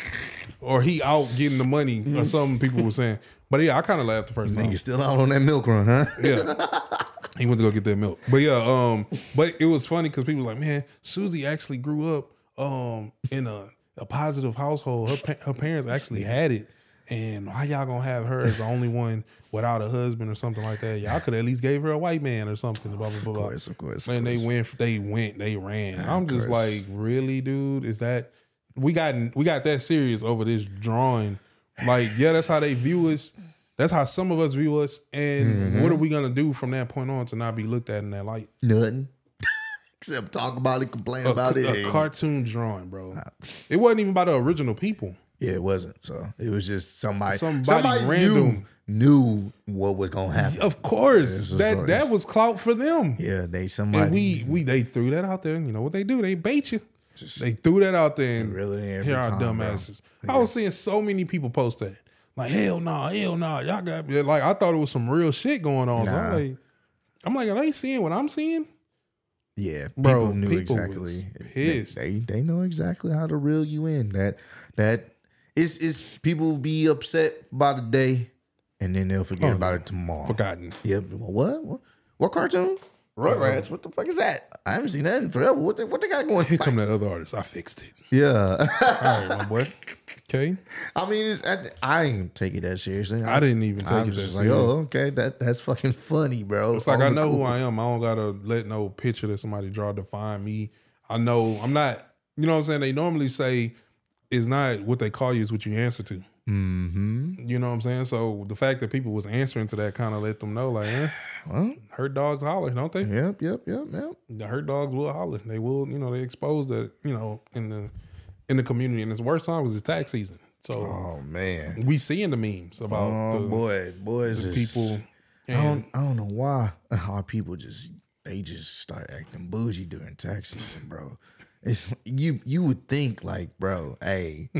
or he out getting the money or something. People were saying, but yeah, I kind of laughed the first time. Nigga still out on that milk run, huh? Yeah. He went to go get that milk. But yeah, um, but it was funny because people were like, man, Susie actually grew up um in a, a positive household. Her pa- her parents actually had it. And why y'all gonna have her as the only one without a husband or something like that? Y'all could at least gave her a white man or something. Blah blah blah. blah. course, of course, of Man, they course. went, they went, they ran. I'm just course. like, really, dude? Is that we got we got that serious over this drawing? Like, yeah, that's how they view us. That's how some of us view us. And Mm-hmm. what are we gonna do from that point on to not be looked at in that light? Nothing. Except talk about it, complain A, about it. a and- cartoon drawing, bro. It wasn't even by the original people. yeah, it wasn't. So it was just somebody. Somebody somebody random. knew knew what was gonna happen. Of course, that like- that was clout for them. Yeah, they somebody. And we we they threw that out there. You know what they do? They bait you. They threw that out there and really here are bro. dumbasses. I was seeing so many people post that. Like hell no, hell no, y'all got yeah, like I thought it was some real shit going on. So I'm like, I'm like, are they seeing what I'm seeing? Yeah, Bro, people knew people exactly. They, they they know exactly how to reel you in. That that it's it's people be upset by the day, and then they'll forget Oh, about it tomorrow. Forgotten. Yep. What? What? What cartoon? Rugrats. Uh-huh. What the fuck is that? I haven't seen that in forever. What they, what they got going? Here come that other artist. I fixed it. Yeah. All right, my boy. Okay. I mean, it's, I, I ain't take it that seriously. I didn't even take I it just like, oh, okay, that that's fucking funny, bro. It's like I know who I am. I don't gotta let no picture that somebody draw define me. I know I'm not. You know what I'm saying? They normally say it's not what they call you, is what you answer to. Mhm. You know what I'm saying? So the fact that people was answering to that kind of let them know, like, eh, Well, hurt dogs holler, don't they? yep, yep, yep, yep. The hurt dogs will holler. They will, you know, they expose that, you know, in the in the community. And its worst time was the tax season. So Oh man. we seeing the memes about Oh the, boy, boys, the people. I don't, I don't know why our people just they just start acting bougie during tax season, bro. It's you you would think like, bro, hey,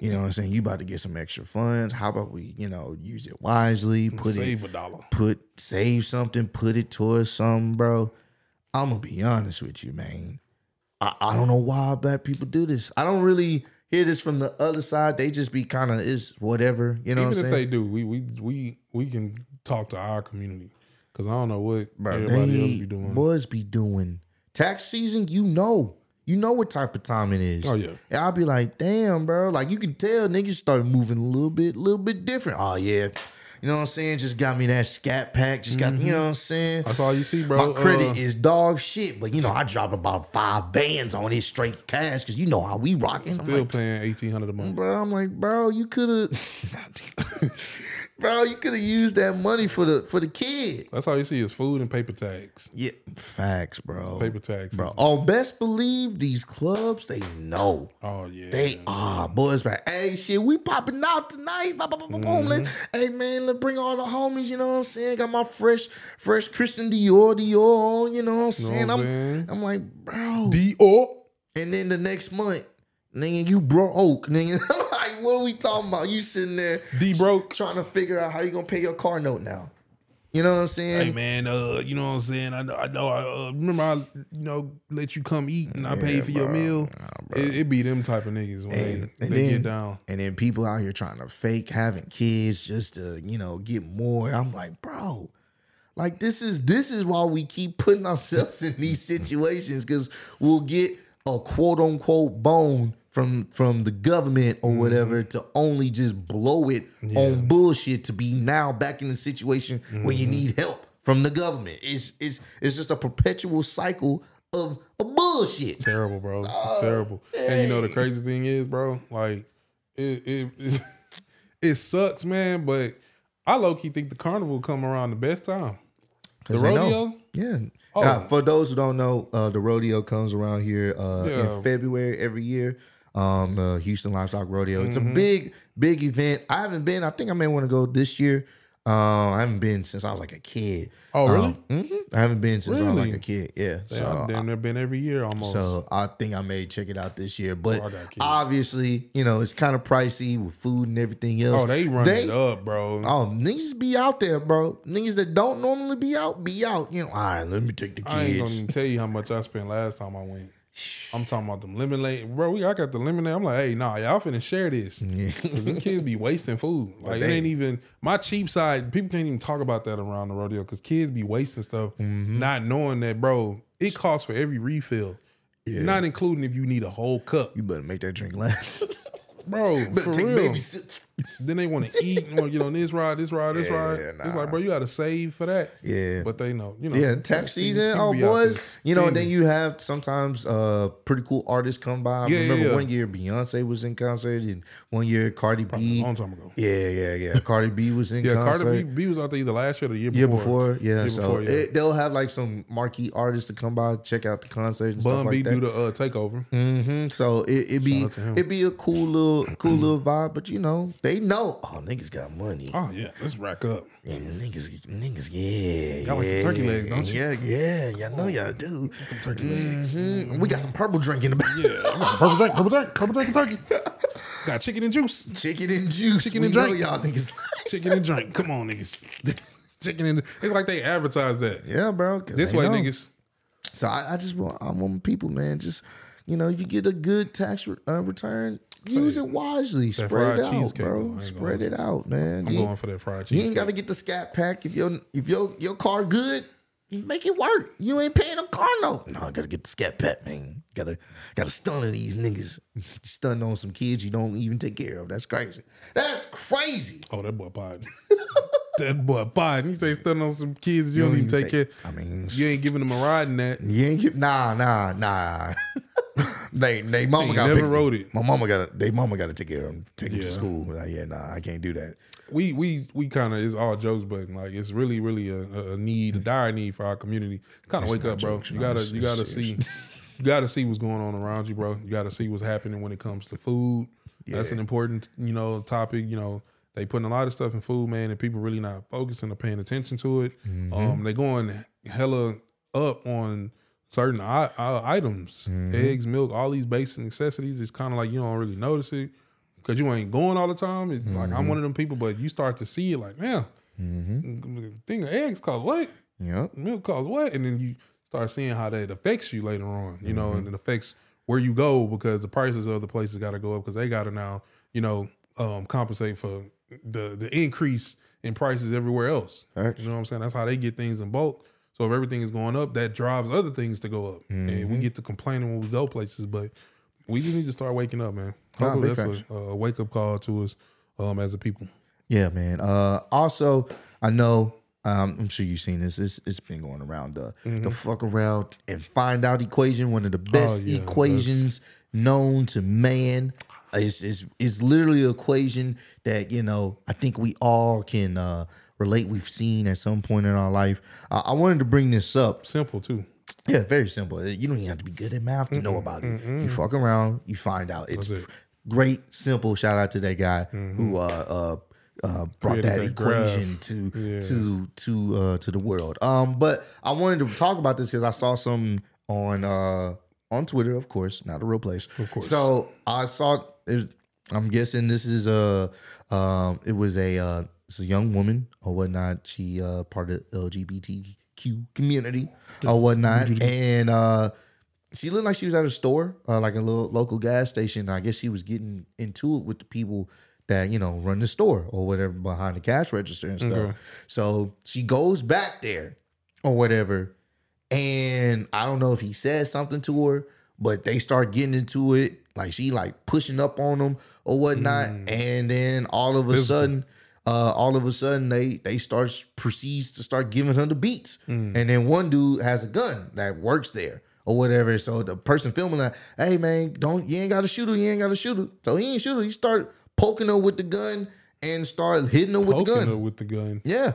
you know what I'm saying? You about to get some extra funds. How about we, you know, use it wisely, put it save a dollar. put save something, put it towards something, bro. I'm gonna be honest with you, man. I, I don't know why black people do this. I don't really hear this from the other side. They just be kind of is whatever, you know Even what I'm if saying? they do, we we we we can talk to our community because I don't know what Bro, everybody else be doing. boys be doing tax season. You know, you know what type of time it is. Oh, yeah. and I'll be like, damn, bro. Like you can tell niggas start moving a little bit, a little bit different. Oh yeah, you know what I'm saying? Just got me that scat pack. Just got, you know what I'm saying? That's all you see, bro. My credit Uh, is dog shit, but you know I drop about five bands on it straight cash because you know how we rocking. I'm still like, paying eighteen hundred a month. bro, I'm like, bro, you could have, bro, you could have used that money for the for the kid. That's all you see is food and paper tags. Yeah, facts, bro. Paper tags, bro. Oh, best believe these clubs, they know. Oh yeah, They are boys, like, hey, shit, we popping out tonight. Boom, boom, boom, boom. Mm-hmm. Hey, man, let's bring all the homies. You know what I'm saying? Got my fresh, fresh Christian Dior, Dior. on, You know what I'm saying? what I'm I'm, saying? I'm like, bro. Dior. and then the next month, nigga, you broke, nigga. like, what are we talking about? You sitting there D broke. trying to figure out how you gonna pay your car note now. You know what I'm saying? Hey man, uh, you know what I'm saying? I know, I know. I uh, remember I, you know, let you come eat and I pay for your bro. meal. it, it be them type of niggas when And, they, and they then, get down. and then people out here trying to fake having kids just to, you know, get more. I'm like, bro, like this is this is why we keep putting ourselves in these situations because we'll get a quote unquote bone from from the government or whatever to only just blow it on bullshit to be now back in the situation where you need help from the government. It's it's it's just a perpetual cycle of, of bullshit. Terrible, bro. It's terrible. And you know the crazy thing is, bro, like it it it, it sucks, man. But I low key think the carnival come around the best time. The rodeo? Yeah. Oh. Now, for those who don't know, uh, the rodeo comes around here uh, Yeah. in February every year. Um, the Houston Livestock Rodeo. It's Mm-hmm. a big, big event. I haven't been. I think I may want to go this year. Uh, I haven't been since I was like a kid. Oh, really? hmm I haven't been since I was like a kid. Yeah. Yeah, So I've damn near been every year almost. so I think I may check it out this year. But Oh, I got kids. obviously, you know, it's kind of pricey with food and everything else. oh, they run it up, bro. Oh, niggas be out there, bro. Niggas that don't normally be out, be out. You know, all right, let me take the kids. I ain't gonna even tell you how much I spent last time I went. I'm talking about them lemonade, bro. We I got the lemonade. I'm like, hey, nah, y'all finna share this. Cause them kids be wasting food. Like it ain't even my cheap side. People can't even talk about that around the rodeo because kids be wasting stuff, Mm-hmm. not knowing that, bro. It costs for every refill, not including if you need a whole cup, You better make that drink last. bro. better for take real. baby sips. Then they want to eat and want to get on this ride, this ride, this Yeah, ride. It's like, bro, you got to save for that. Yeah. But they know, you know. Yeah, tax season. Oh, be out there boys. You know, then you have sometimes uh pretty cool artists come by. I Yeah, remember yeah. one year Beyonce was in concert, and one year Cardi a B. long time ago. Yeah, yeah, yeah. Cardi B was in Yeah, concert. Cardi B, B was out there either last year or the year Year before. before, yeah. Year so before, yeah. It, they'll have like some marquee artists to come by, check out the concert and stuff Bun like B that. do the uh, takeover. hmm So it it be it be a cool little cool little vibe, but you know they know. Oh, niggas got money. Oh yeah, let's rack up. And niggas, niggas, yeah. Y'all like some yeah, turkey legs, don't you? Yeah, yeah. Y'all know y'all do. Some turkey legs. Mhm. We got some purple drink in the back. Yeah, I got purple drink, purple drink, purple drink, and turkey. Got chicken and juice, Chicken and juice. Chicken we and know drink. y'all niggas. chicken and drink. Come on, niggas. chicken and it's like they advertise that yeah, bro. this way, know. niggas. So I, I just want I want people, man. Just you know, if you get a good tax re- uh, return, use it wisely. That Spread it out, cheesecake, bro. Spread it out, man. I'm You- going for that fried cheese. You ain't got to get the scat pack if your if your your car good. Make it work. You ain't paying a car note. No, I gotta get the scat pack, man. Gotta gotta stun these niggas. Stun on some kids you don't even take care of. That's crazy. That's crazy. Oh, that boy Biden. that boy Biden. He say stunning on some kids you, don't even take, care. I mean, You ain't giving them a ride in that. you ain't get nah nah nah. they they mama got never wrote it. My mama got they mama got to take care of them, take them to school. Like, yeah, nah, I can't do that. we we we kind of it's all jokes, but like it's really really a, a- need, a dire need for our community. Kind of wake up, bro. jokes, you gotta you gotta see you gotta see what's going on around you, bro. You gotta see what's happening when it comes to food. That's an important you know topic. You know they putting a lot of stuff in food, man, and people really not focusing or paying attention to it. Mm-hmm. Um, they going hella up on certain I, I, items, Mm-hmm. eggs, milk, all these basic necessities. It's kind of like you don't really notice it because you ain't going all the time. It's like Mm-hmm. I'm one of them people, but you start to see it like, man, thing of eggs cost what? Yep. Milk costs what? And then you start seeing how that affects you later on, you know, Mm-hmm. and it affects where you go because the prices of the places got to go up because they got to now, you know, um, compensate for the the increase in prices everywhere else. You know what I'm saying? That's how they get things in bulk. So if everything is going up, that drives other things to go up, and Mm-hmm. we get to complaining when we go places. But we just need to start waking up, man. Hopefully big that's a, a wake up call to us um, as a people. Yeah, man. Uh, also, I know. Um, I'm sure you've seen this. It's, it's been going around the the fuck around and find out equation. One of the best yeah, equations known to man. It's, it's it's literally an equation that you know I think we all can uh, relate. We've seen at some point in our life. Uh, I wanted to bring this up Simple too. yeah, very simple. You don't even have to be good at math to know about it. You fuck around, you find out. It's it. great, simple. Shout out to that guy who uh, uh, uh, brought that, that equation graph. to Yeah. to to uh, to the world. Um, but I wanted to talk about this because I saw some on uh, on Twitter, of course, not a real place. Of course. So I saw. It, I'm guessing this is a. Um, it was a. It's a young woman or whatnot. She uh, part of the LGBTQ community or whatnot, and uh, she looked like she was at a store, uh, like a little local gas station. I guess she was getting into it with the people that you know run the store or whatever behind the cash register and stuff. Okay. So she goes back there or whatever, and I don't know if he said something to her, but they start getting into it. Like she like pushing up on them or whatnot, and then all of a sudden, uh, all of a sudden they they start proceeds to start giving her the beats, and then one dude has a gun that works there or whatever. So the person filming that, hey man, don't you ain't got to shoot her, you ain't got to shoot her. So he ain't shoot her. He start poking her with the gun and start hitting her with the Poking gun. her with the gun. Yeah.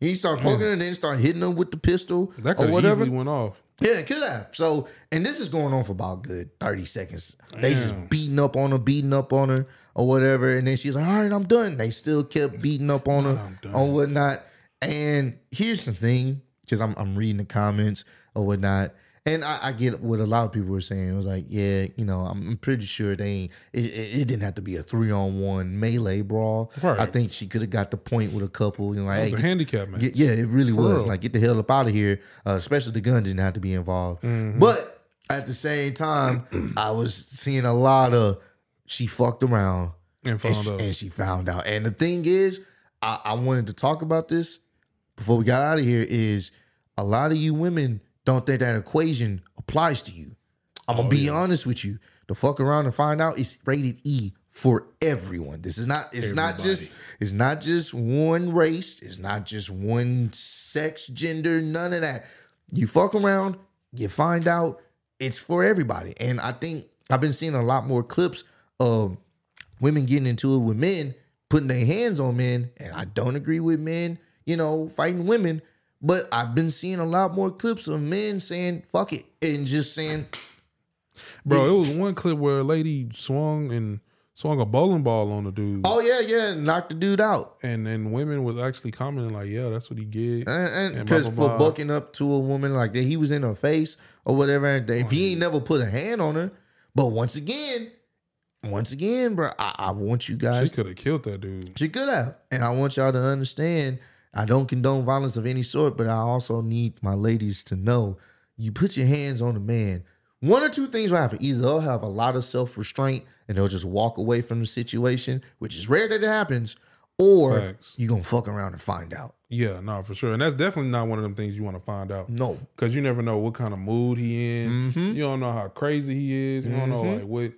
He start poking her and then start hitting her with the pistol That or whatever. easily went off. Yeah, it could have. So, and this is going on for about good 30 seconds. They Damn. just beating up on her, beating up on her, or whatever. And then she's like, all right, I'm done. They still kept beating up on her or whatnot. And here's the thing, because I'm, I'm reading the comments or whatnot. And I, I get what a lot of people were saying. It was like, yeah, you know, I'm, pretty sure they ain't, it, it, it didn't have to be a three on one melee brawl. Right. I think she could have got the point with a couple, you know, like, It hey, a get- handicap match. Get- yeah, it really was. real. Like, get the hell up out of here. Uh, especially the gun didn't have to be involved. Mm-hmm. But at the same time, I was seeing a lot of she fucked around and and found she, out. and she found out. And the thing is, I, I wanted to talk about this before we got out of here. Is a lot of you women don't think that equation applies to you. I'm gonna Oh, be yeah. honest with you. To fuck around and find out, it's rated E for everyone. This is not. It's not just. It's not just one race. It's not just one sex, gender. None of that. You fuck around, you find out. It's for everybody. And I think I've been seeing a lot more clips of women getting into it with men, putting their hands on men. And I don't agree with men, you know, fighting women. But I've been seeing a lot more clips of men saying "fuck it" and just saying, Bro, it was one clip where a lady swung and swung a bowling ball on the dude. "Oh yeah, yeah," knock the dude out. And then women was actually commenting like, yeah, that's what he get. And because for bucking up to a woman like that, he was in her face or whatever. And they, he ain't never put a hand on her. But once again, once again, bro, I, I want you guys. She could have killed that dude. She could have, and I want y'all to understand. I don't condone violence of any sort, but I also need my ladies to know: you put your hands on a man. One or two things will happen. Either they'll have a lot of self restraint and they'll just walk away from the situation, which is rare that it happens, or Facts. you gonna fuck around and find out. Yeah, no, for sure. And that's definitely not one of them things you want to find out. No, Because you never know what kind of mood he in. Mhm. You don't know how crazy he is. You don't know Mhm. like what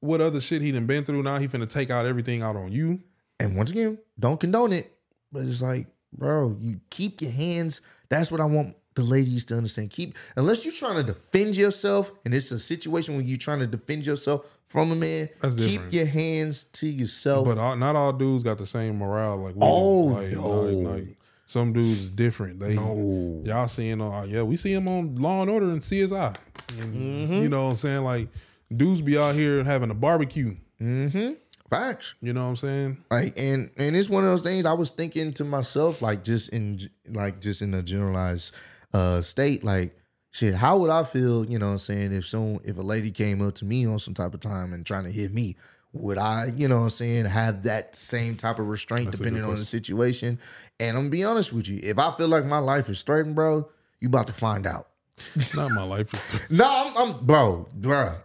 what other shit he done been through. Now he finna take out everything out on you. And once again, don't condone it, but it's like, bro, you keep your hands. That's what I want the ladies to understand. Keep unless you're trying to defend yourself, and it's a situation where you're trying to defend yourself from a man. That's keep different. your hands to yourself. But all, not all dudes got the same morale like we. Oh, like, no. like, like, some dudes is different. They no, y'all seeing on yeah, we see him on Law and Order and CSI. And, Mm-hmm. You know what I'm saying? Like dudes be out here having a barbecue. mm-hmm. Facts. You know what I'm saying? Like and and it's one of those things I was thinking to myself, like just in like just in a generalized uh state, like shit, how would I feel, you know what I'm saying, if some if a lady came up to me on some type of time and trying to hit me? Would I, you know what I'm saying, have that same type of restraint That's depending on the situation? And I'm gonna be honest with you, if I feel like my life is threatened, bro, you about to find out. Not my life. is- No, I'm, I'm bro, bro,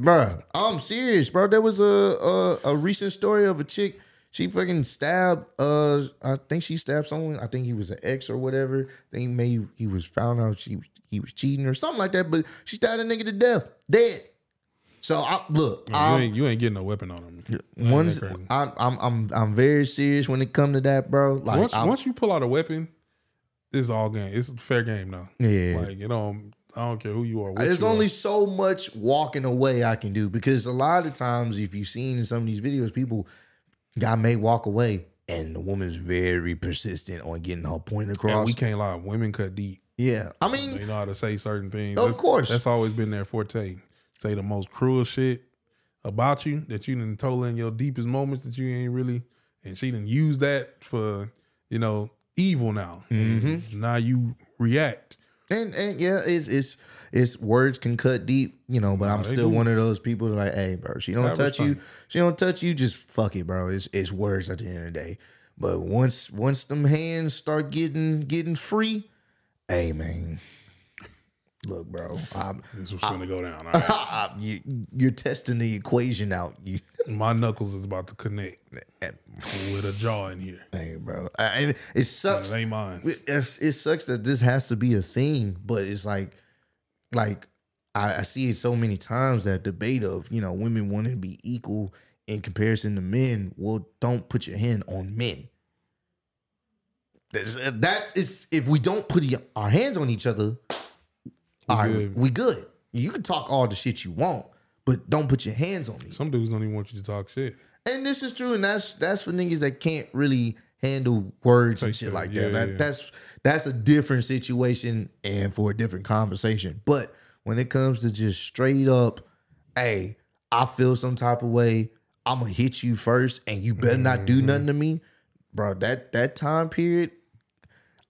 bro. I'm serious, bro. There was a, a a recent story of a chick. She fucking stabbed. Uh, I think she stabbed someone. I think he was an ex or whatever. I think maybe he was found out she he was cheating or something like that. But she stabbed a nigga to death, dead. So I look. you, I'm, ain't, you ain't getting no weapon on him. That crazy. I'm I'm I'm I'm very serious when it come to that, bro. Like once, once you pull out a weapon, it's all game. It's fair game now. yeah. Like you know, I don't care who you are. There's you are. only so much walking away I can do because a lot of times, if you've seen in some of these videos, people guy may walk away and the woman's very persistent on getting her point across. we can't lie. Women cut deep. yeah, I They mean, know how to say certain things. Of That's- course. that's always been their forte. Say the most cruel shit about you that you didn't told in your deepest moments that you ain't really, and she didn't use that for you know evil now. Mm-hmm. Now you react. And and yeah, it's it's it's words can cut deep, you know. But I'm still do. one of those people that like, hey, bro, she don't Have touch you, she don't touch you, just fuck it, bro. It's it's words at the end of the day. But once once them hands start getting getting free, hey man, look, bro, I'm, This was gonna go down. Right. you, you're testing the equation out. You, My knuckles is about to connect with a jaw in here. hey, bro, and it sucks. It ain't mine. It, it sucks that this has to be a thing, but it's like, like I, I see it so many times that debate of you know women wanting to be equal in comparison to men. Well, don't put your hand on men. That's, that's if we don't put our hands on each other, all right, good. we good. You can talk all the shit you want, but don't put your hands on me. Some dudes don't even want you to talk shit. And this is true, and that's that's for niggas that can't really handle words and shit that. like Yeah, that. that yeah. That's that's a different situation and for a different conversation. But when it comes to just straight up, hey, I feel some type of way. I'm gonna hit you first, and you better not Mm-hmm. do nothing to me, bro. That that time period,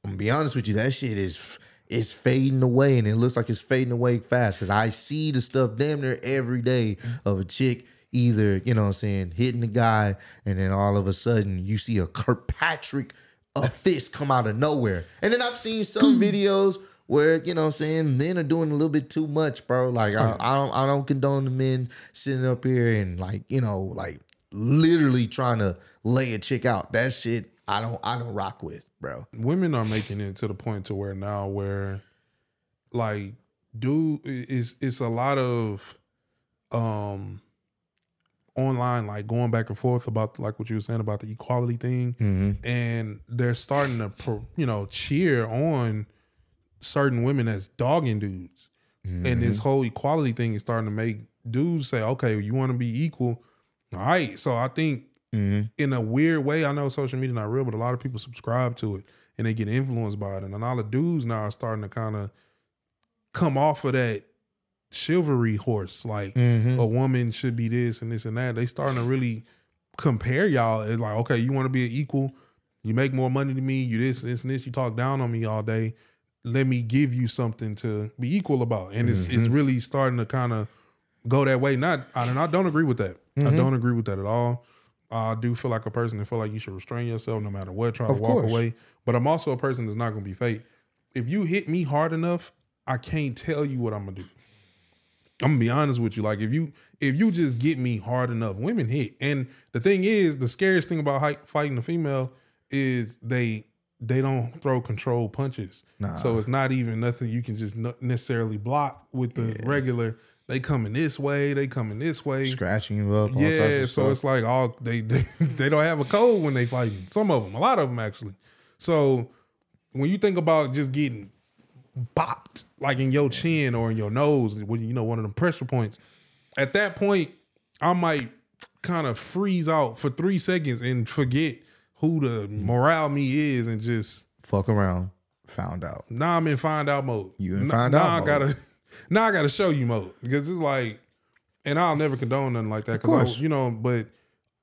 I'm gonna be honest with you, that shit is is fading away, and it looks like it's fading away fast. Cause I see the stuff damn near every day of a chick either, you know what I'm saying, hitting the guy, and then all of a sudden you see a Kirkpatrick a fist come out of nowhere. And then I've seen some videos where, you know what I'm saying, men are doing a little bit too much, bro. Like I, oh, I don't I don't condone the men sitting up here and like, you know, like literally trying to lay a chick out. That shit I don't I don't rock with, bro. women are making it to the point to where now where like dude it's it's a lot of um online like going back and forth about like what you were saying about the equality thing Mm-hmm. and they're starting to pro, you know cheer on certain women as dogging dudes and this whole equality thing is starting to make dudes say okay you want to be equal all right so i think Mm-hmm. in a weird way, I know social media not real, but a lot of people subscribe to it and they get influenced by it. And a lot of dudes now are starting to kind of come off of that chivalry horse. Like Mm-hmm. a woman should be this and this and that. They starting to really compare y'all. It's like, okay, you want to be an equal, you make more money than me, you this, this, and this, you talk down on me all day. Let me give you something to be equal about. And it's it's really starting to kind of go that way. Not I don't I don't agree with that. I don't agree with that at all. I do feel like a person that feel like you should restrain yourself no matter what, try Of to walk course. away. But I'm also a person that's not gonna be fake. If you hit me hard enough, I can't tell you what I'm gonna do. I'm gonna be honest with you. Like if you if you just get me hard enough, women hit. And the thing is, the scariest thing about fighting a female is they they don't throw control punches. Nah. So it's not even nothing you can just n- necessarily block with the regular. They coming this way, they coming this way. Scratching you up. All Yeah, so it's like all they, they they don't have a code when they fighting. Some of them, a lot of them actually. So when you think about just getting bopped like in your chin or in your nose, when you know one of them pressure points, at that point I might kind of freeze out for three seconds and forget who the mm. morale me is and just fuck around, found out. now I'm in find out mode. You in find now out I mode. gotta now I gotta show you mode because it's like, and I'll never condone nothing like that Of because you know. But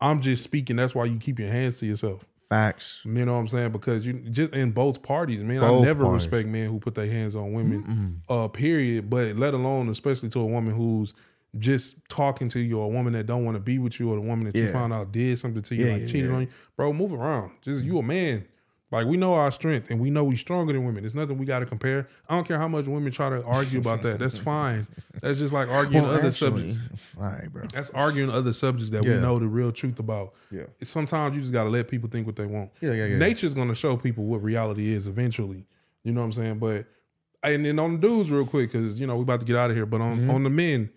I'm just speaking. That's why you keep your hands to yourself. Facts. You know what I'm saying? Because you just in both parties, man. Both I never parties. respect men who put their hands on women. Uh, period. But let alone, especially to a woman who's just talking to you, or a woman that don't want to be with you, or the woman that you Yeah. found out did something to you, Yeah, like yeah, cheated yeah. on you, bro. Move around. Just you a man. Like we know our strength, and we know we're stronger than women. There's nothing we got to compare. I don't care how much women try to argue about that. That's fine. That's just like arguing Well, other actually, subjects. right, bro. That's arguing other subjects that Yeah. we know the real truth about. Yeah. Sometimes you just gotta let people think what they want. Yeah, yeah, yeah. Nature's gonna show people what reality is eventually. You know what I'm saying? But and then on the dudes real quick, because you know we about to get out of here. But on Mm-hmm. on the men,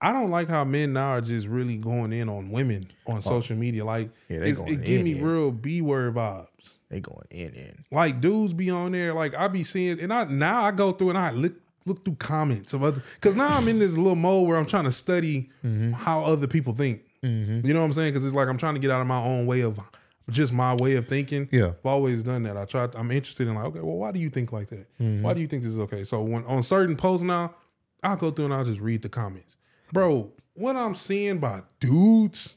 I don't like how men now are just really going in on women on social media. Like Oh. Yeah, going it give me in. real B word vibes. They going in in. Like dudes be on there, like I be seeing, and I now I go through and I look look through comments of other, because now I'm in this little mode where I'm trying to study Mm-hmm. how other people think. You know what I'm saying? Because it's like I'm trying to get out of my own way of just my way of thinking. Yeah. I've always done that. I try. I'm interested in like, okay, well, why do you think like that? Mm-hmm. Why do you think this is okay? So when on certain posts now, I'll go through and I'll just read the comments, bro. What I'm seeing by dudes.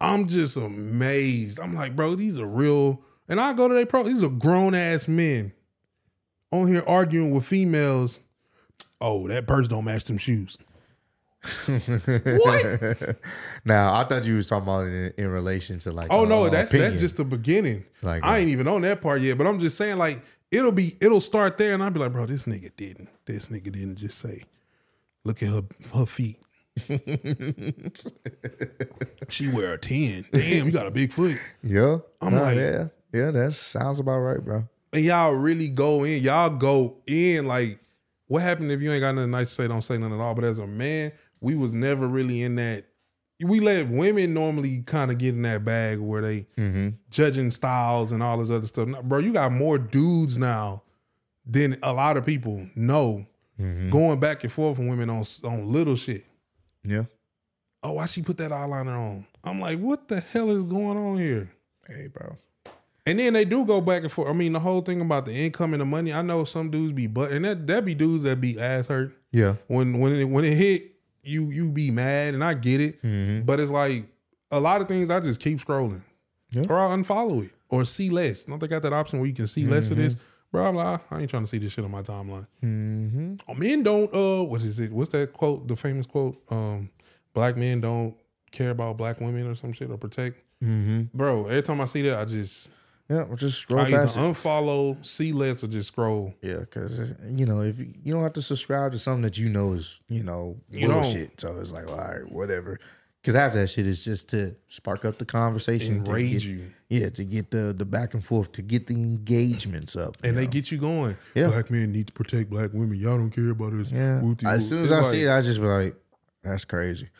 I'm just amazed. I'm like, bro, these are real. And I go to their pro. These are grown ass men on here arguing with females. Oh, that purse don't match them shoes. what? Now I thought you was talking about in, in relation to like. Oh no, uh, that's opinion. that's just the beginning. Like, I uh, ain't even on that part yet, but I'm just saying like it'll be it'll start there, and I'll be like, bro, this nigga didn't. This nigga didn't just say, look at her her feet. she wear a ten. Damn, you got a big foot. yeah. I'm Nah, like- yeah, yeah. That sounds about right, bro. and y'all really go in. Y'all go in like, what happened if you ain't got nothing nice to say? Don't say nothing at all. But as a man, we was never really in that. We let women normally kind of get in that bag where they Mm-hmm. judging styles and all this other stuff. Now, bro, you got more dudes now than a lot of people know Mm-hmm. going back and forth from women on on little shit. Yeah. Oh, why she put that eyeliner on? I'm like, what the hell is going on here? Hey, bro. And then they do go back and forth. I mean, the whole thing about the income and the money. I know some dudes be but and that that be dudes that be ass hurt Yeah. when when it when it hit you you be mad and I get it. Mm-hmm. But it's like a lot of things I just keep scrolling. Yeah. Or I'll unfollow it. Or see less. Don't they got that option where you can see less of this? Bro, I'm like, I ain't trying to see this shit on my timeline. Mm-hmm. Oh, men don't uh what is it? What's that quote? The famous quote? Um, black men don't care about black women or some shit or protect. Mm-hmm. Bro, every time I see that, I just Yeah, we'll just scroll I either past it. unfollow, see less, or just scroll. Yeah, because you know if you, you don't have to subscribe to something that you know is you know You bullshit, so it's like all right, whatever. Because after that shit is just to spark up the conversation, to Enrage get- you. yeah, to get the the back and forth, to get the engagements up, And you they know? get you going. Yeah. Black men need to protect black women. Y'all don't care about us. yeah. As soon as It's I like, see it, I just be like, that's crazy.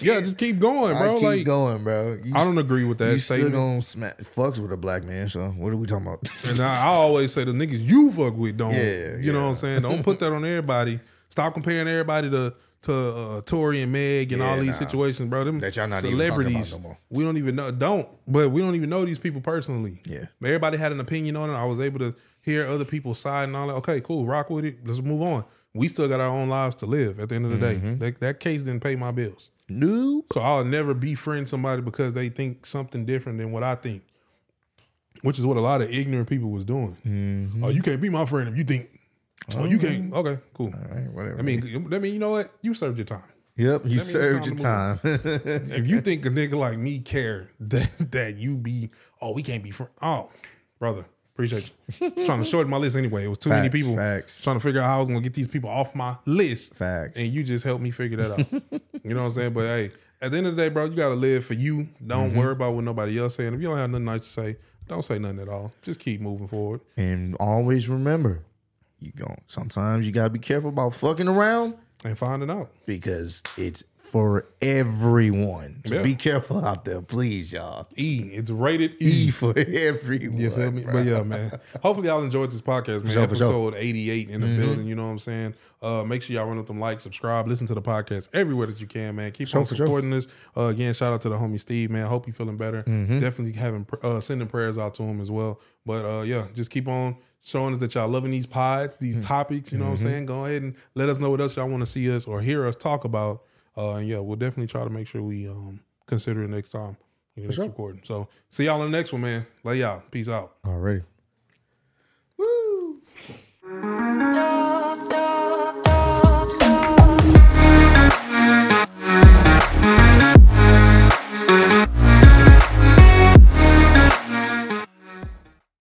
Yeah, just keep going, bro. I keep like going, bro. You, I don't agree with that You still statement. gonna smack fucks with a black man? So what are we talking about? And I, I always say the niggas you fuck with don't. Yeah, you know what I'm saying? Don't put that on everybody. Stop comparing everybody to to uh, Tory and Meg and Yeah, all these nah. situations, bro. Them That y'all not even talking about celebrities. no more. We don't even know. Don't, but we don't even know these people personally. Yeah. Everybody had an opinion on it. I was able to hear other people's side and all that. Okay, cool. Rock with it. Let's move on. We still got our own lives to live. At the end of the Mm-hmm. day, that, that case didn't pay my bills. Nope. So I'll never befriend somebody because they think something different than what I think, which is what a lot of ignorant people was doing. Mm-hmm. Oh, you can't be my friend if you think. Oh, you can't. Okay, cool. All right, whatever. I mean, I mean, you know what? You served your time. yep, you that served your time. If you think a nigga like me care that that you be, oh, we can't be friends. Oh, brother, appreciate you. trying to shorten my list anyway. It was too many people. facts. Trying to figure out how I was gonna get these people off my list. Facts. And you just helped me figure that out. you know what I'm saying? But hey, at the end of the day, bro, you gotta live for you. Don't Mm-hmm. worry about what nobody else saying. If you don't have nothing nice to say, don't say nothing at all. Just keep moving forward. and always remember, you go. Sometimes you gotta be careful about fucking around And finding out. because it's for everyone. So Yeah. be careful out there, please, y'all. E. It's rated E. E for everyone. You feel me? But yeah, man. Hopefully y'all enjoyed this podcast, man. sure, for sure. Episode 88 in the building, you know what I'm saying? Uh make sure y'all run up them likes, subscribe, listen to the podcast everywhere that you can, man. Keep on sure. supporting this. Uh again, shout out to the homie Steve, man. Hope you feeling better. Definitely having uh sending prayers out to him as well. But uh yeah, just keep on showing us that y'all loving these pods, these mm-hmm. topics. You know mm-hmm. what I'm mm-hmm. saying? Go ahead and let us know what else y'all want to see us or hear us talk about. Uh, and yeah, we'll definitely try to make sure we um, consider it next time. You next sure. recording. So see y'all in the next one, man. Lay y'all. Peace out. All right. Woo.